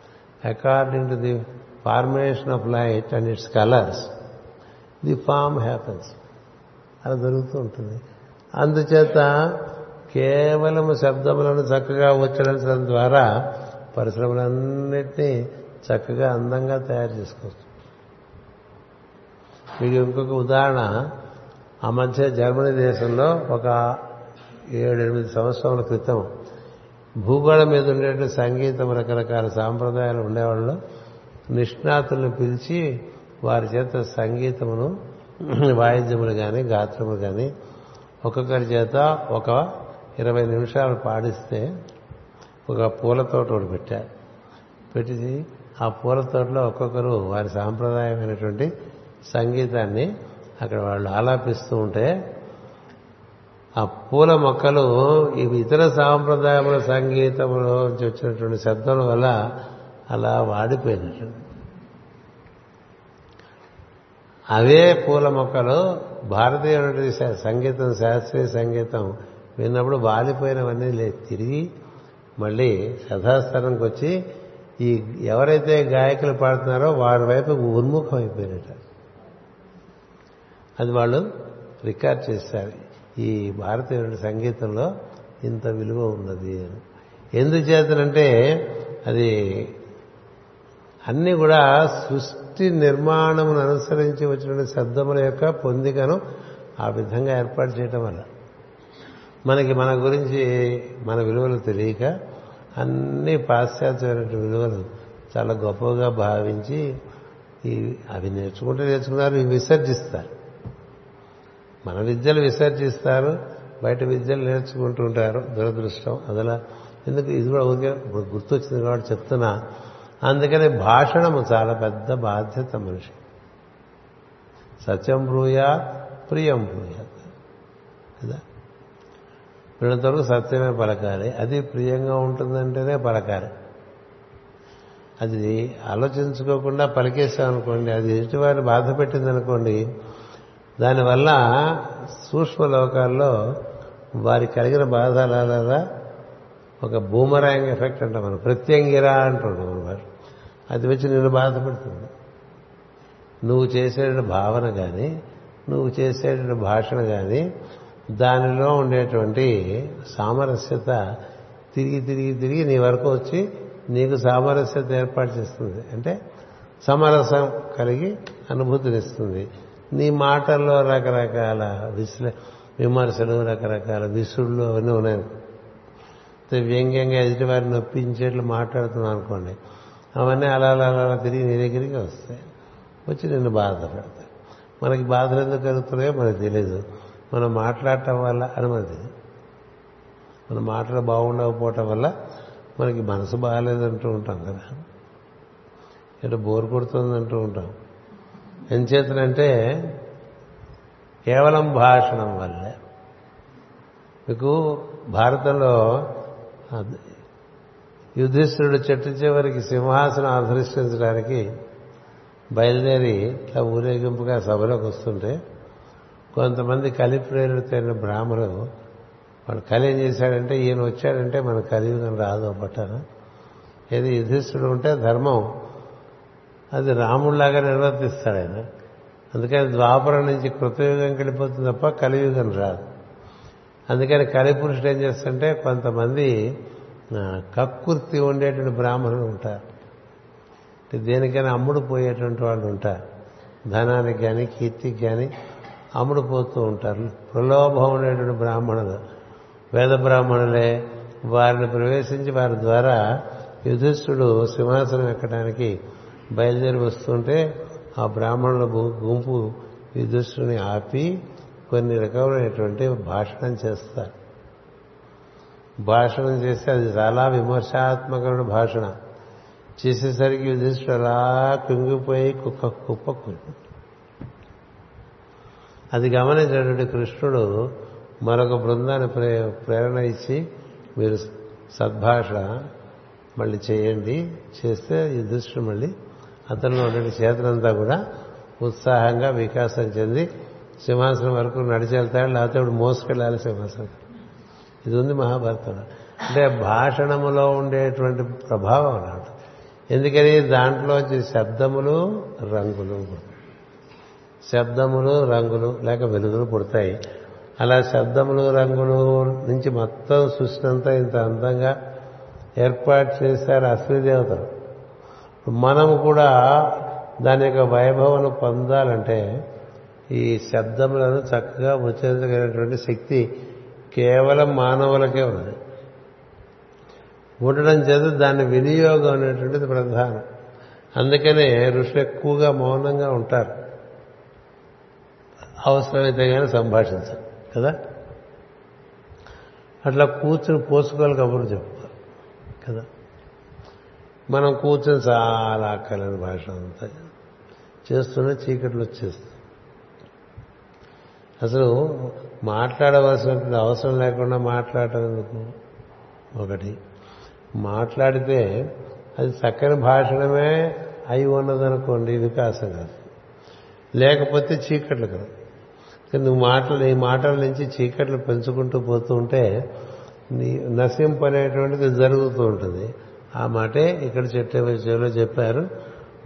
according to the formation of light and its colours the form happens అలా జరుగుతూ ఉంటుంది. అందుచేత కేవలం శబ్దములను చక్కగా ఉచ్చరించడం ద్వారా పరిశ్రమలన్నిటినీ చక్కగా అందంగా తయారు చేసుకోవచ్చు. మీకు ఇంకొక ఉదాహరణ. ఆ మధ్య జర్మనీ దేశంలో ఒక ఏడెనిమిది సంవత్సరాల క్రితం భూగోళం మీద ఉండేటువంటి సంగీతం రకరకాల సాంప్రదాయాలు ఉండేవాళ్ళు. నిష్ణాతులను పిలిచి వారి చేత సంగీతమును వాయిద్యములు కానీ గాత్రములు కానీ ఒక్కొక్కరి చేత ఒక ఇరవై నిమిషాలు పాడిస్తే ఒక పూల తోట ఒకటి పెట్టారు పెట్టి ఆ పూల తోటలో ఒక్కొక్కరు వారి సాంప్రదాయమైనటువంటి సంగీతాన్ని అక్కడ వాళ్ళు ఆలాపిస్తూ ఉంటే ఆ పూల మొక్కలు ఇవి ఇతర సాంప్రదాయముల సంగీతంలో వచ్చినటువంటి శబ్దం వల్ల అలా వాడిపోయినట్టు. అవే పూల మొక్కలు భారతీయ సంగీతం శాస్త్రీయ సంగీతం విన్నప్పుడు వాలిపోయినవన్నీ లే తిరిగి మళ్ళీ సదాస్థానంకి వచ్చి ఈ ఎవరైతే గాయకులు పాడుతున్నారో వారి వైపు ఉన్ముఖం అయిపోయినట్టు అది వాళ్ళు రికార్డ్ చేశారు ఈ భారతీయ సంగీతంలో ఇంత విలువ ఉన్నది అని. ఎందుచేతనంటే అది అన్నీ కూడా సృష్టి నిర్మాణమును అనుసరించి వచ్చిన శబ్దముల యొక్క పొందికను ఆ విధంగా ఏర్పాటు చేయటం వల్ల. మనకి మన గురించి మన విలువలు తెలియక అన్ని పాశ్చాత్యమైన విలువలు చాలా గొప్పగా భావించి ఈ అవి నేర్చుకుంటే నేర్చుకున్నారు ఇవి విసర్జిస్తారు. మన విద్యలు విసర్జిస్తారు బయట విద్యలు నేర్చుకుంటూ ఉంటారు దురదృష్టం. అదలా ఎందుకు? ఇది కూడా ఊరికే ఇప్పుడు గుర్తొచ్చింది కాబట్టి చెప్తున్నా. అందుకని భాషణము చాలా పెద్ద బాధ్యత మనిషి సత్యం బ్రూయా ప్రియం బ్రూయా. కదా? వీళ్ళంతవరకు సత్యమే పలకాలి. అది ప్రియంగా ఉంటుందంటేనే పలకాలి. అది ఆలోచించుకోకుండా పలికేసామనుకోండి అది ఎదుటివారిని బాధ పెట్టిందనుకోండి దానివల్ల సూక్ష్మ లోకాల్లో వారికి కలిగిన బాధ అలా ఒక బూమరాంగ్ ఎఫెక్ట్ అంటాం మనం. ప్రత్యంగిరా అంటుంటాం మన అది వచ్చి నిన్ను బాధపడుతుంది. నువ్వు చేసేటువంటి భావన కానీ నువ్వు చేసేటువంటి భాషణ కానీ దానిలో ఉండేటువంటి సామరస్యత తిరిగి తిరిగి తిరిగి నీ వరకు వచ్చి నీకు సామరస్యత ఏర్పాటు చేస్తుంది. అంటే సమరసం కలిగి అనుభూతినిస్తుంది. నీ మాటల్లో రకరకాల విశ్లే విమర్శలు రకరకాల విసుళ్ళు అవన్నీ ఉన్నాయి. వ్యంగ్యంగా ఎదుటి వారిని నొప్పించేట్లు మాట్లాడుతున్నాం అనుకోండి. అవన్నీ అలా అలా అలా తిరిగి నీ దగ్గరికి వస్తాయి. వచ్చి నిన్ను బాధపడతాయి మనకి బాధలు ఎందుకు కలుగుతున్నాయో మనకు తెలియదు మనం మాట్లాడటం వల్ల అని మనకు తెలియదు మన మాటలు బాగుండకపోవటం వల్ల మనకి మనసు బాగాలేదంటూ ఉంటాం కదా. ఇటు బోర్ కొడుతుందంటూ ఉంటాం. ఎంచేతనంటే కేవలం భాషణం వల్లే. మీకు భారతంలో యుధిష్ఠుడు చెట్టు చివరికి సింహాసనం ఆధరిష్టించడానికి బయలుదేరి ఇట్లా ఊరేగింపుగా సభలోకి వస్తుంటే కొంతమంది కలి ప్రేరితైన బ్రాహ్మణులు వాడు కలి ఏం చేశాడంటే ఈయన వచ్చాడంటే మన కలియుగం రాదు పట్టాను ఏది యుధిష్ఠుడు ఉంటే ధర్మం అది రాముడిలాగా నిర్వర్తిస్తాడు ఆయన. అందుకని ద్వాపరం నుంచి కృతయుగం వెళ్ళిపోతుంది తప్ప కలియుగం రాదు. అందుకని కలిపురుషుడు ఏం చేస్తుంటే కొంతమంది కక్కుర్తి ఉండేటువంటి బ్రాహ్మణులు ఉంటారు. దేనికైనా అమ్ముడు పోయేటువంటి వాళ్ళు ఉంటారు. ధనానికి కానీ కీర్తికి కానీ అమ్ముడు పోతూ ఉంటారు. ప్రలోభం ఉండేటువంటి బ్రాహ్మణులు. వేద బ్రాహ్మణులే వారిని ప్రవేశించి వారి ద్వారా యుధిష్ఠుడు సింహాసనం ఎక్కడానికి బయలుదేరి వస్తుంటే ఆ బ్రాహ్మణుల గుంపు యుధిష్ఠుని ఆపి కొన్ని రకమైనటువంటి భాషణం చేస్తారు. భాషణం చేస్తే అది చాలా విమర్శాత్మకమైన భాషణ. చేసేసరికి యుధిష్ఠుడు అలా కుంగిపోయి కుక్క కుప్ప అది గమనించినటువంటి కృష్ణుడు మరొక బృందాన్ని ప్రే ప్రేరణ ఇచ్చి మీరు సద్భాష మళ్ళీ చేయండి. చేస్తే యుధిష్ఠుడు మళ్ళీ అతను ఉండే చేతనంతా కూడా ఉత్సాహంగా వికాసం చెంది సింహాసనం వరకు నడిచి వెళ్తాడు లేకపోతే ఇప్పుడు మోసుకెళ్ళాలి సింహాసనం. ఇది ఉంది మహాభారతంలో. అంటే భాషణములో ఉండేటువంటి ప్రభావం అన్నమాట. ఎందుకని దాంట్లో శబ్దములు రంగులు. శబ్దములు రంగులు లేక వెలుగులు పుడతాయి. అలా శబ్దములు రంగులు నుంచి మొత్తం సృష్టినంతా ఇంత అందంగా ఏర్పాటు చేశారు అశ్వదేవతలు మనం కూడా దాని యొక్క వైభవం పొందాలంటే ఈ శబ్దములను చక్కగా ఉచ్చరించగలిగినటువంటి శక్తి కేవలం మానవులకే ఉన్నది. ఉండడం చేత దాని వినియోగం అనేటువంటిది ప్రధానం. అందుకనే ఋషులు ఎక్కువగా మౌనంగా ఉంటారు. అవసరమైతే కానీ సంభాషించారు కదా? అట్లా కూర్చుని పోసుకోవాలి కబుర్లు చెప్తారు కదా? మనం కూర్చొని చాలా అక్కలేని భాష అంతా చేస్తూనే చీకట్లు వచ్చేస్తాయి అసలు మాట్లాడవలసినటువంటి అవసరం లేకుండా మాట్లాడటం ఎందుకు ఒకటి. మాట్లాడితే అది చక్కని భాషణమే అయి ఉన్నదనుకోండి వికాసం కాదు. లేకపోతే చీకట్లు కదా. నువ్వు మాటలు ఈ మాటల నుంచి చీకట్లు పెంచుకుంటూ పోతూ ఉంటే నీ నశింపు అనేటువంటిది జరుగుతూ ఉంటుంది. ఆ మాటే ఇక్కడ చెట్టు విషయంలో చెప్పారు.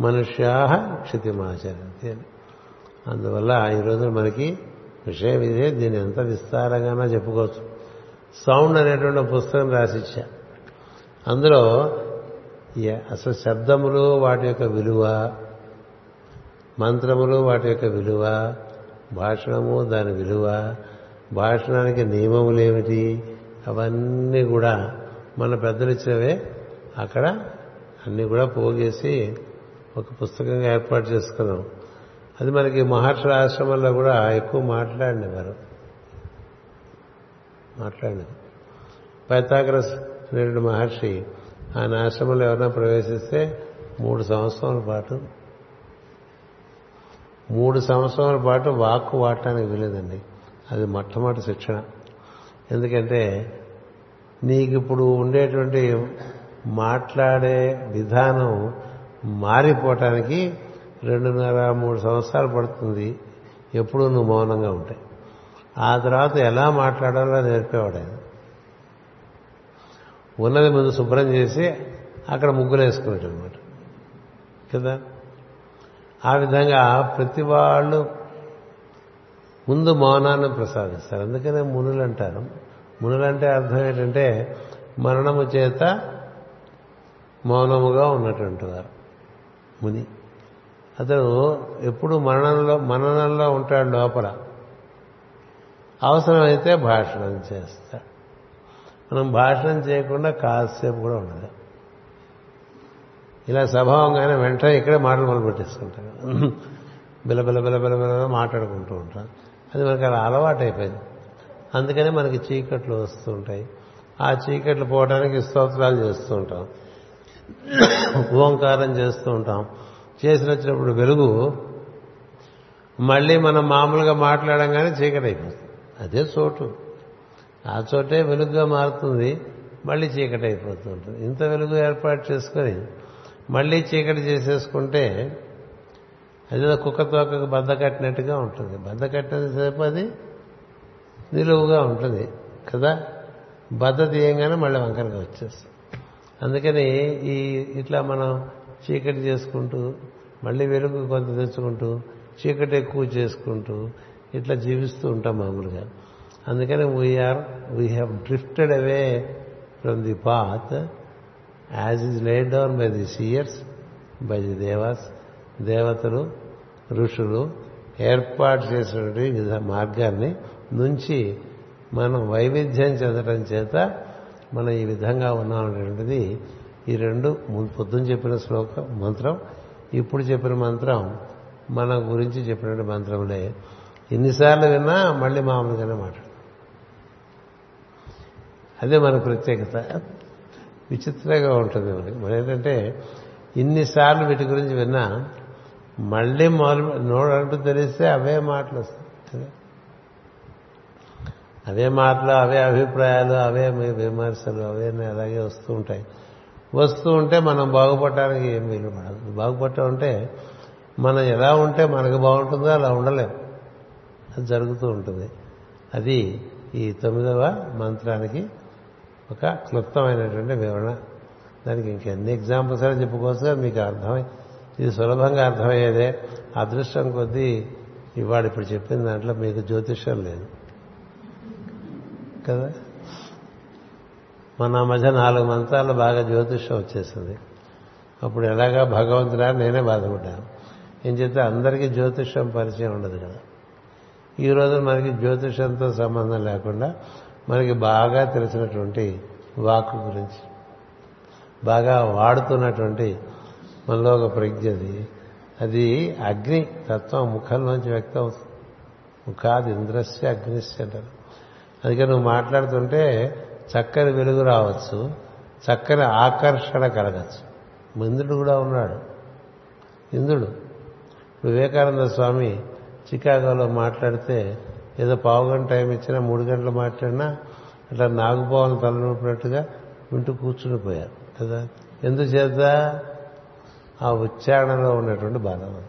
మనుష్యాహ క్షితిమాచరంతి అని. అందువల్ల ఈ మనకి విషయం ఇదే దీన్ని ఎంత విస్తారంగానో చెప్పుకోవచ్చు. సౌండ్ అనేటువంటి పుస్తకం రాసిచ్చా. అందులో అసలు శబ్దములు వాటి యొక్క విలువ మంత్రములు వాటి యొక్క విలువ భాషణము దాని విలువ భాషణానికి నియమములు ఏమిటి అవన్నీ కూడా మన పెద్దలు ఇచ్చినవే అక్కడ అన్నీ కూడా పోగేసి ఒక పుస్తకంగా ఏర్పాటు చేసుకున్నాం. అది మనకి మహర్షుల ఆశ్రమంలో కూడా ఎక్కువ మాట్లాడినవారు. మాట్లాడినారు పైతాగ్రస్ అనేటువంటి మహర్షి ఆయన ఆశ్రమంలో ఎవరైనా ప్రవేశిస్తే మూడు సంవత్సరాల పాటు మూడు సంవత్సరాల పాటు వాక్కు వాడటానికి వీలేదండి. అది మొట్టమొదటి శిక్షణ. ఎందుకంటే నీకు ఇప్పుడు ఉండేటువంటి మాట్లాడే విధానం మారిపోవటానికి రెండున్నర మూడు సంవత్సరాలు పడుతుంది. ఎప్పుడు నువ్వు మౌనంగా ఉంటాయి ఆ తర్వాత ఎలా మాట్లాడాలో నేర్పేవాడు ఆయన. ఉన్నది ముందు శుభ్రం చేసి అక్కడ ముగ్గులు వేసుకునేట్టు అనమాట కదా? ఆ విధంగా ప్రతి వాళ్ళు ముందు మౌనాన్ని ప్రసాదిస్తారు. అందుకనే మునులు అంటారు మునులంటే అర్థం ఏంటంటే మరణము చేత మౌనముగా ఉన్నటువంటి వారు ముని. అతడు ఎప్పుడు మరణంలో మననంలో ఉంటాడు లోపల. అవసరమైతే భాషణం చేస్తాడు. మనం భాషణం చేయకుండా కాసేపు కూడా ఉండదు. ఇలా స్వభావంగానే వెంటనే ఇక్కడే మాటలు మొదలు పెట్టేసుకుంటాం బిల బిల బిల బిల బిల మాట్లాడుకుంటూ ఉంటాం అది మనకి అలా అలవాటు అయిపోయింది అందుకనే మనకి చీకట్లు వస్తుంటాయి ఆ చీకట్లు పోవడానికి స్తోత్రాలు చేస్తూ ఉంటాం. ఓంకారం చేస్తూ ఉంటాం. చేసిన వచ్చినప్పుడు వెలుగు మళ్ళీ మనం మామూలుగా మాట్లాడంగానే చీకటి అయిపోతుంది అదే చోటు. ఆ చోటే వెలుగుగా మారుతుంది మళ్ళీ చీకటి అయిపోతూ ఉంటుంది ఇంత వెలుగు ఏర్పాటు చేసుకొని మళ్ళీ చీకటి చేసేసుకుంటే అదేదో కుక్క తోకకు బద్ద కట్టినట్టుగా ఉంటుంది. బద్ద కట్టినసేపు అది నిలువుగా ఉంటుంది కదా? బద్ద తీయంగానే మళ్ళీ వంకరగా వచ్చేస్తుంది. అందుకని ఈ ఇట్లా మనం చీకటి చేసుకుంటూ మళ్ళీ వెలుగు కొంత తెచ్చుకుంటూ చీకటి ఎక్కువ చేసుకుంటూ ఇట్లా జీవిస్తూ ఉంటాం మామూలుగా. అందుకని we are we have drifted away from the path as is laid down by the seers by the devas దేవతలు ఋషులు ఏర్పాటు చేసినటువంటి విధ మార్గాన్ని నుంచి మనం వైవిధ్యం చెందడం చేత మనం ఈ విధంగా ఉన్నామనేటువంటిది ఈ రెండు పొద్దున చెప్పిన శ్లోక మంత్రం. ఇప్పుడు చెప్పిన మంత్రం మన గురించి చెప్పినటువంటి మంత్రములే. ఎన్నిసార్లు విన్నా మళ్ళీ మామూలుగానే మాట్లాడు. అదే మన ప్రత్యేకత. విచిత్రంగా ఉంటుంది మనకి మరి ఏంటంటే ఇన్నిసార్లు వీటి గురించి విన్నా మళ్ళీ మొదలు నోడంటూ తెలిస్తే అవే మాటలు వస్తాయి. అవే మాటలు అవే అభిప్రాయాలు అవే మీ విమర్శలు అవే అలాగే వస్తూ ఉంటాయి. వస్తూ ఉంటే మనం బాగుపడటానికి ఏం వీలు పడదు. బాగుపడటం అంటే మనం ఎలా ఉంటే మనకు బాగుంటుందో అలా ఉండలేం. అది జరుగుతూ ఉంటుంది. అది ఈ తొమ్మిదవ మంత్రానికి ఒక క్లుప్తమైనటువంటి వివరణ. దానికి ఇంకెన్ని ఎగ్జాంపుల్స్ అని చెప్పుకోవచ్చు మీకు అర్థమై ఇది సులభంగా అర్థమయ్యేదే. అదృష్టం కొద్దీ ఇవాడు ఇప్పుడు చెప్పిన దాంట్లో మీకు జ్యోతిష్యం లేదు. కదా? మన మధ్య నాలుగు మంత్రాలు బాగా జ్యోతిష్యం వచ్చేసింది. అప్పుడు ఎలాగా భగవంతుడా? నేనే బాధపడ్డాను. ఏం చెప్తే అందరికీ జ్యోతిష్యం పరిచయం ఉండదు కదా. ఈ రోజు మనకి జ్యోతిషంతో సంబంధం లేకుండా మనకి బాగా తెలిసినటువంటి వాక్కు గురించి బాగా వాడుతున్నటువంటి మనలో ఒక ప్రజ్ఞ అది. అగ్ని తత్వం ముఖంలోంచి వ్యక్తం అవుతుంది ముఖాది ఇంద్రస్య అగ్నిస్య అంటారు. అందుకే నువ్వు మాట్లాడుతుంటే చక్కని వెలుగు రావచ్చు చక్కని ఆకర్షణ కలగచ్చు. ఇంద్రుడు కూడా ఉన్నాడు. ఇంద్రుడు. వివేకానంద స్వామి చికాగోలో మాట్లాడితే ఏదో పావు గంట టైం ఇచ్చినా మూడు గంటలు మాట్లాడినా అట్లా నాగుపోవాలని తలనూపినట్టుగా వింటూ కూర్చుని పోయారు. కదా? ఎందుచేత? ఆ ఉచ్చారణలో ఉన్నటువంటి బలం.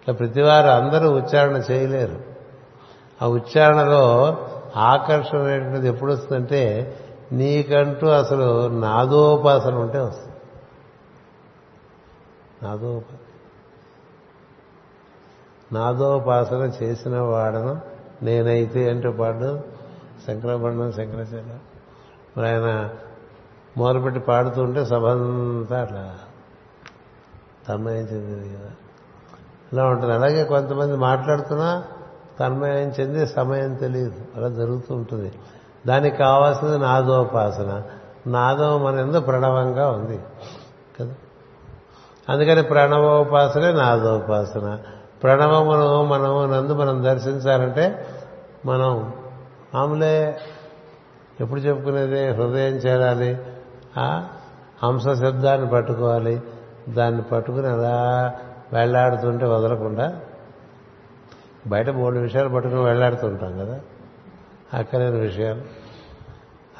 ఇట్లా ప్రతివారు అందరూ ఉచ్చారణ చేయలేరు. ఆ ఉచ్చారణలో ఆకర్షణ అనేటువంటిది ఎప్పుడు వస్తుందంటే నీకంటూ అసలు నాదోపాసన ఉంటే వస్తుంది. నాదోపాసన నాదోపాసన చేసిన వాడను నేనైతే అంటూ పాడు శంకరబండం శంకరాచార్య. మరి ఆయన మొదలుపెట్టి పాడుతుంటే సభంతా అట్లా తన్మయం చెందింది కదా. ఇలా ఉంటుంది? అలాగే కొంతమంది మాట్లాడుతున్నా తన్మయం చెంది సమయం తెలియదు. అలా జరుగుతూ ఉంటుంది. దానికి కావాల్సింది నాదోపాసన. నాదం మన ఎందు ప్రణవంగా ఉంది. కదా? అందుకని ప్రణవోపాసనే నాదోపాసన. ప్రణవమును మనం నందు మనం దర్శించాలంటే మనం మామూలే ఎప్పుడు చెప్పుకునేది హృదయం చేరాలి ఆ హంస శబ్దాన్ని పట్టుకోవాలి దాన్ని పట్టుకుని అలా వెళ్ళాడుతుంటే వదలకుండా బయట మూడు విషయాలు పట్టుకుని వెళ్ళాడుతుంటాం కదా? అక్కలేని విషయాలు.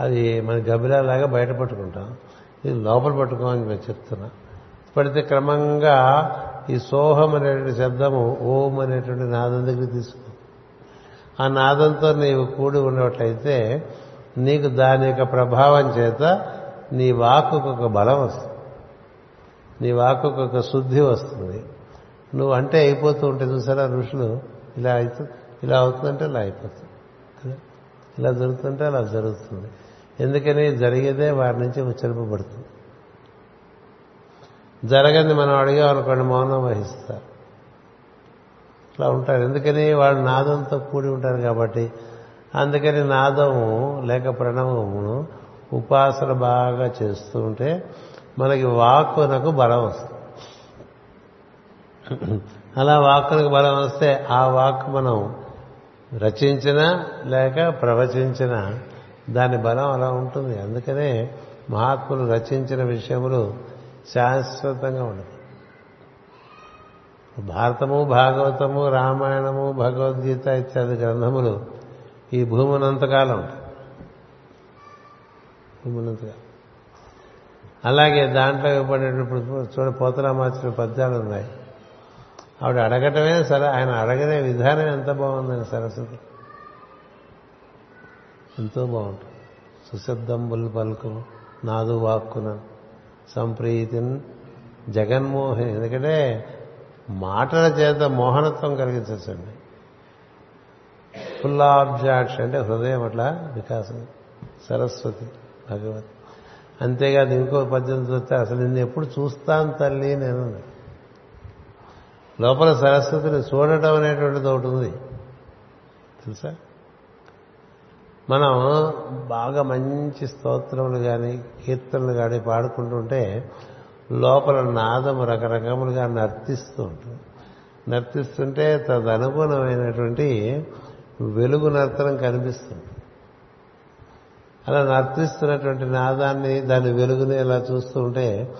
అది మన గబిలాలాగా బయట పట్టుకుంటాం. ఇది లోపల పట్టుకోమని నేను చెప్తున్నా. పడితే క్రమంగా ఈ సోహం అనేటువంటి శబ్దము ఓం అనేటువంటి నాదం దగ్గర తీసుకో. ఆ నాదంతో నీవు కూడి ఉన్నట్లయితే నీకు దాని యొక్క ప్రభావం చేత నీ వాక్కుకు ఒక బలం వస్తుంది. నీ వాక్కుకు ఒక శుద్ధి వస్తుంది. నువ్వు అంటే అయిపోతూ ఉంటే చూసారా ఋషులు? ఇలా అవుతుంది ఇలా అవుతుందంటే ఇలా అయిపోతుంది. కదా? ఇలా జరుగుతుంటే అలా జరుగుతుంది. ఎందుకని జరిగేదే వారి నుంచి ఉచ్చరింపబడుతుంది. జరగని మనం అడిగామనుకోండి మౌనం వహిస్తారు. అట్లా ఉంటారు. ఎందుకని వాళ్ళు నాదంతో కూడి ఉంటారు కాబట్టి అందుకని నాదము లేక ప్రణవమును ఉపాసన బాగా చేస్తూ ఉంటే మనకి వాక్కునకు బలం వస్తుంది. అలా వాక్కులకు బలం వస్తే ఆ వాక్ మనం రచించిన లేక ప్రవచించిన దాని బలం అలా ఉంటుంది. అందుకనే మహాత్ములు రచించిన విషయములు శాశ్వతంగా ఉండదు భారతము భాగవతము రామాయణము భగవద్గీత ఇత్యాది గ్రంథములు ఈ భూమినంతకాలం ఉంటాయి. భూమినంతకాలం అలాగే దాంట్లో ఇవ్వబడేటప్పుడు చూడ పోతరామాచిన పద్యాలు ఉన్నాయి. ఆవిడ అడగటమే సరే ఆయన అడగనే విధానం ఎంత బాగుందని సరస్వతి. ఎంతో బాగుంటుంది. సుశబ్దంబుల్ పలుకు నాదు వాక్కున సంప్రీతిన్ జగన్మోహిని ఎందుకంటే మాటల చేత మోహనత్వం కలిగించండి ఫుల్ అంటే హృదయం అట్లా వికాసం. సరస్వతి భగవతి. అంతేకాదు ఇంకో పద్యం చూస్తే అసలు నిన్ను ఎప్పుడు చూస్తాను తల్లి నేను లోపల సరస్వతిని చూడటం అనేటువంటిది ఒకటి ఉంది. తెలుసా? మనం బాగా మంచి స్తోత్రములు కానీ కీర్తనలు కానీ పాడుకుంటుంటే లోపల నాదము రకరకములుగా నర్తిస్తూ ఉంటుంది. నర్తిస్తుంటే తదనుగుణమైనటువంటి వెలుగు నర్తనం కనిపిస్తుంది. అలా నర్తిస్తున్నటువంటి నాదాన్ని దాని వెలుగుని ఇలా చూస్తూ ఉంటే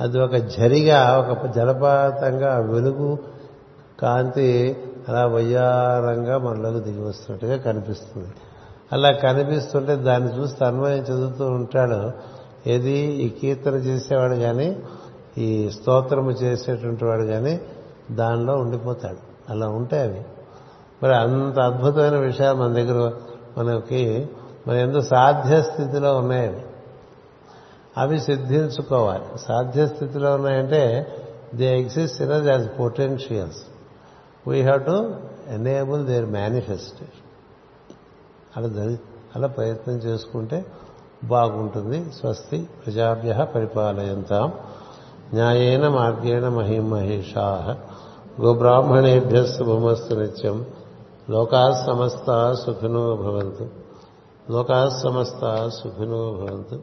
అది ఒక జరిగా ఒక జలపాతంగా వెలుగు కాంతి అలా వయ్యారంగా మనలోకి దిగి వస్తున్నట్టుగా కనిపిస్తుంది. అలా కనిపిస్తుంటే దాన్ని చూసి అన్వయం చదువుతూ ఉంటాడు. ఏది ఈ కీర్తన చేసేవాడు కానీ ఈ స్తోత్రము చేసేటువంటి వాడు కానీ దానిలో ఉండిపోతాడు. అలా ఉంటాయి అవి. మరి అంత అద్భుతమైన విషయాలు మన దగ్గర మనకి మన ఎందుకు సాధ్య స్థితిలో ఉన్నాయి అవి. అవి సిద్ధించుకోవాలి. సాధ్య స్థితిలో ఉన్నాయంటే they exist in as potentials we have to enable their manifestation అలా అలా ప్రయత్నం చేసుకుంటే బాగుంటుంది. స్వస్తి ప్రజాభ్య పరిపాలయంతాం. న్యాయేన మార్గేణ మహిమహేషా గోబ్రాహ్మణేభ్య శుభమస్తు నిత్యం. లోకా సమస్త సుఖినో భవంతు. లోకా సమస్త సుఖినో భవంతు.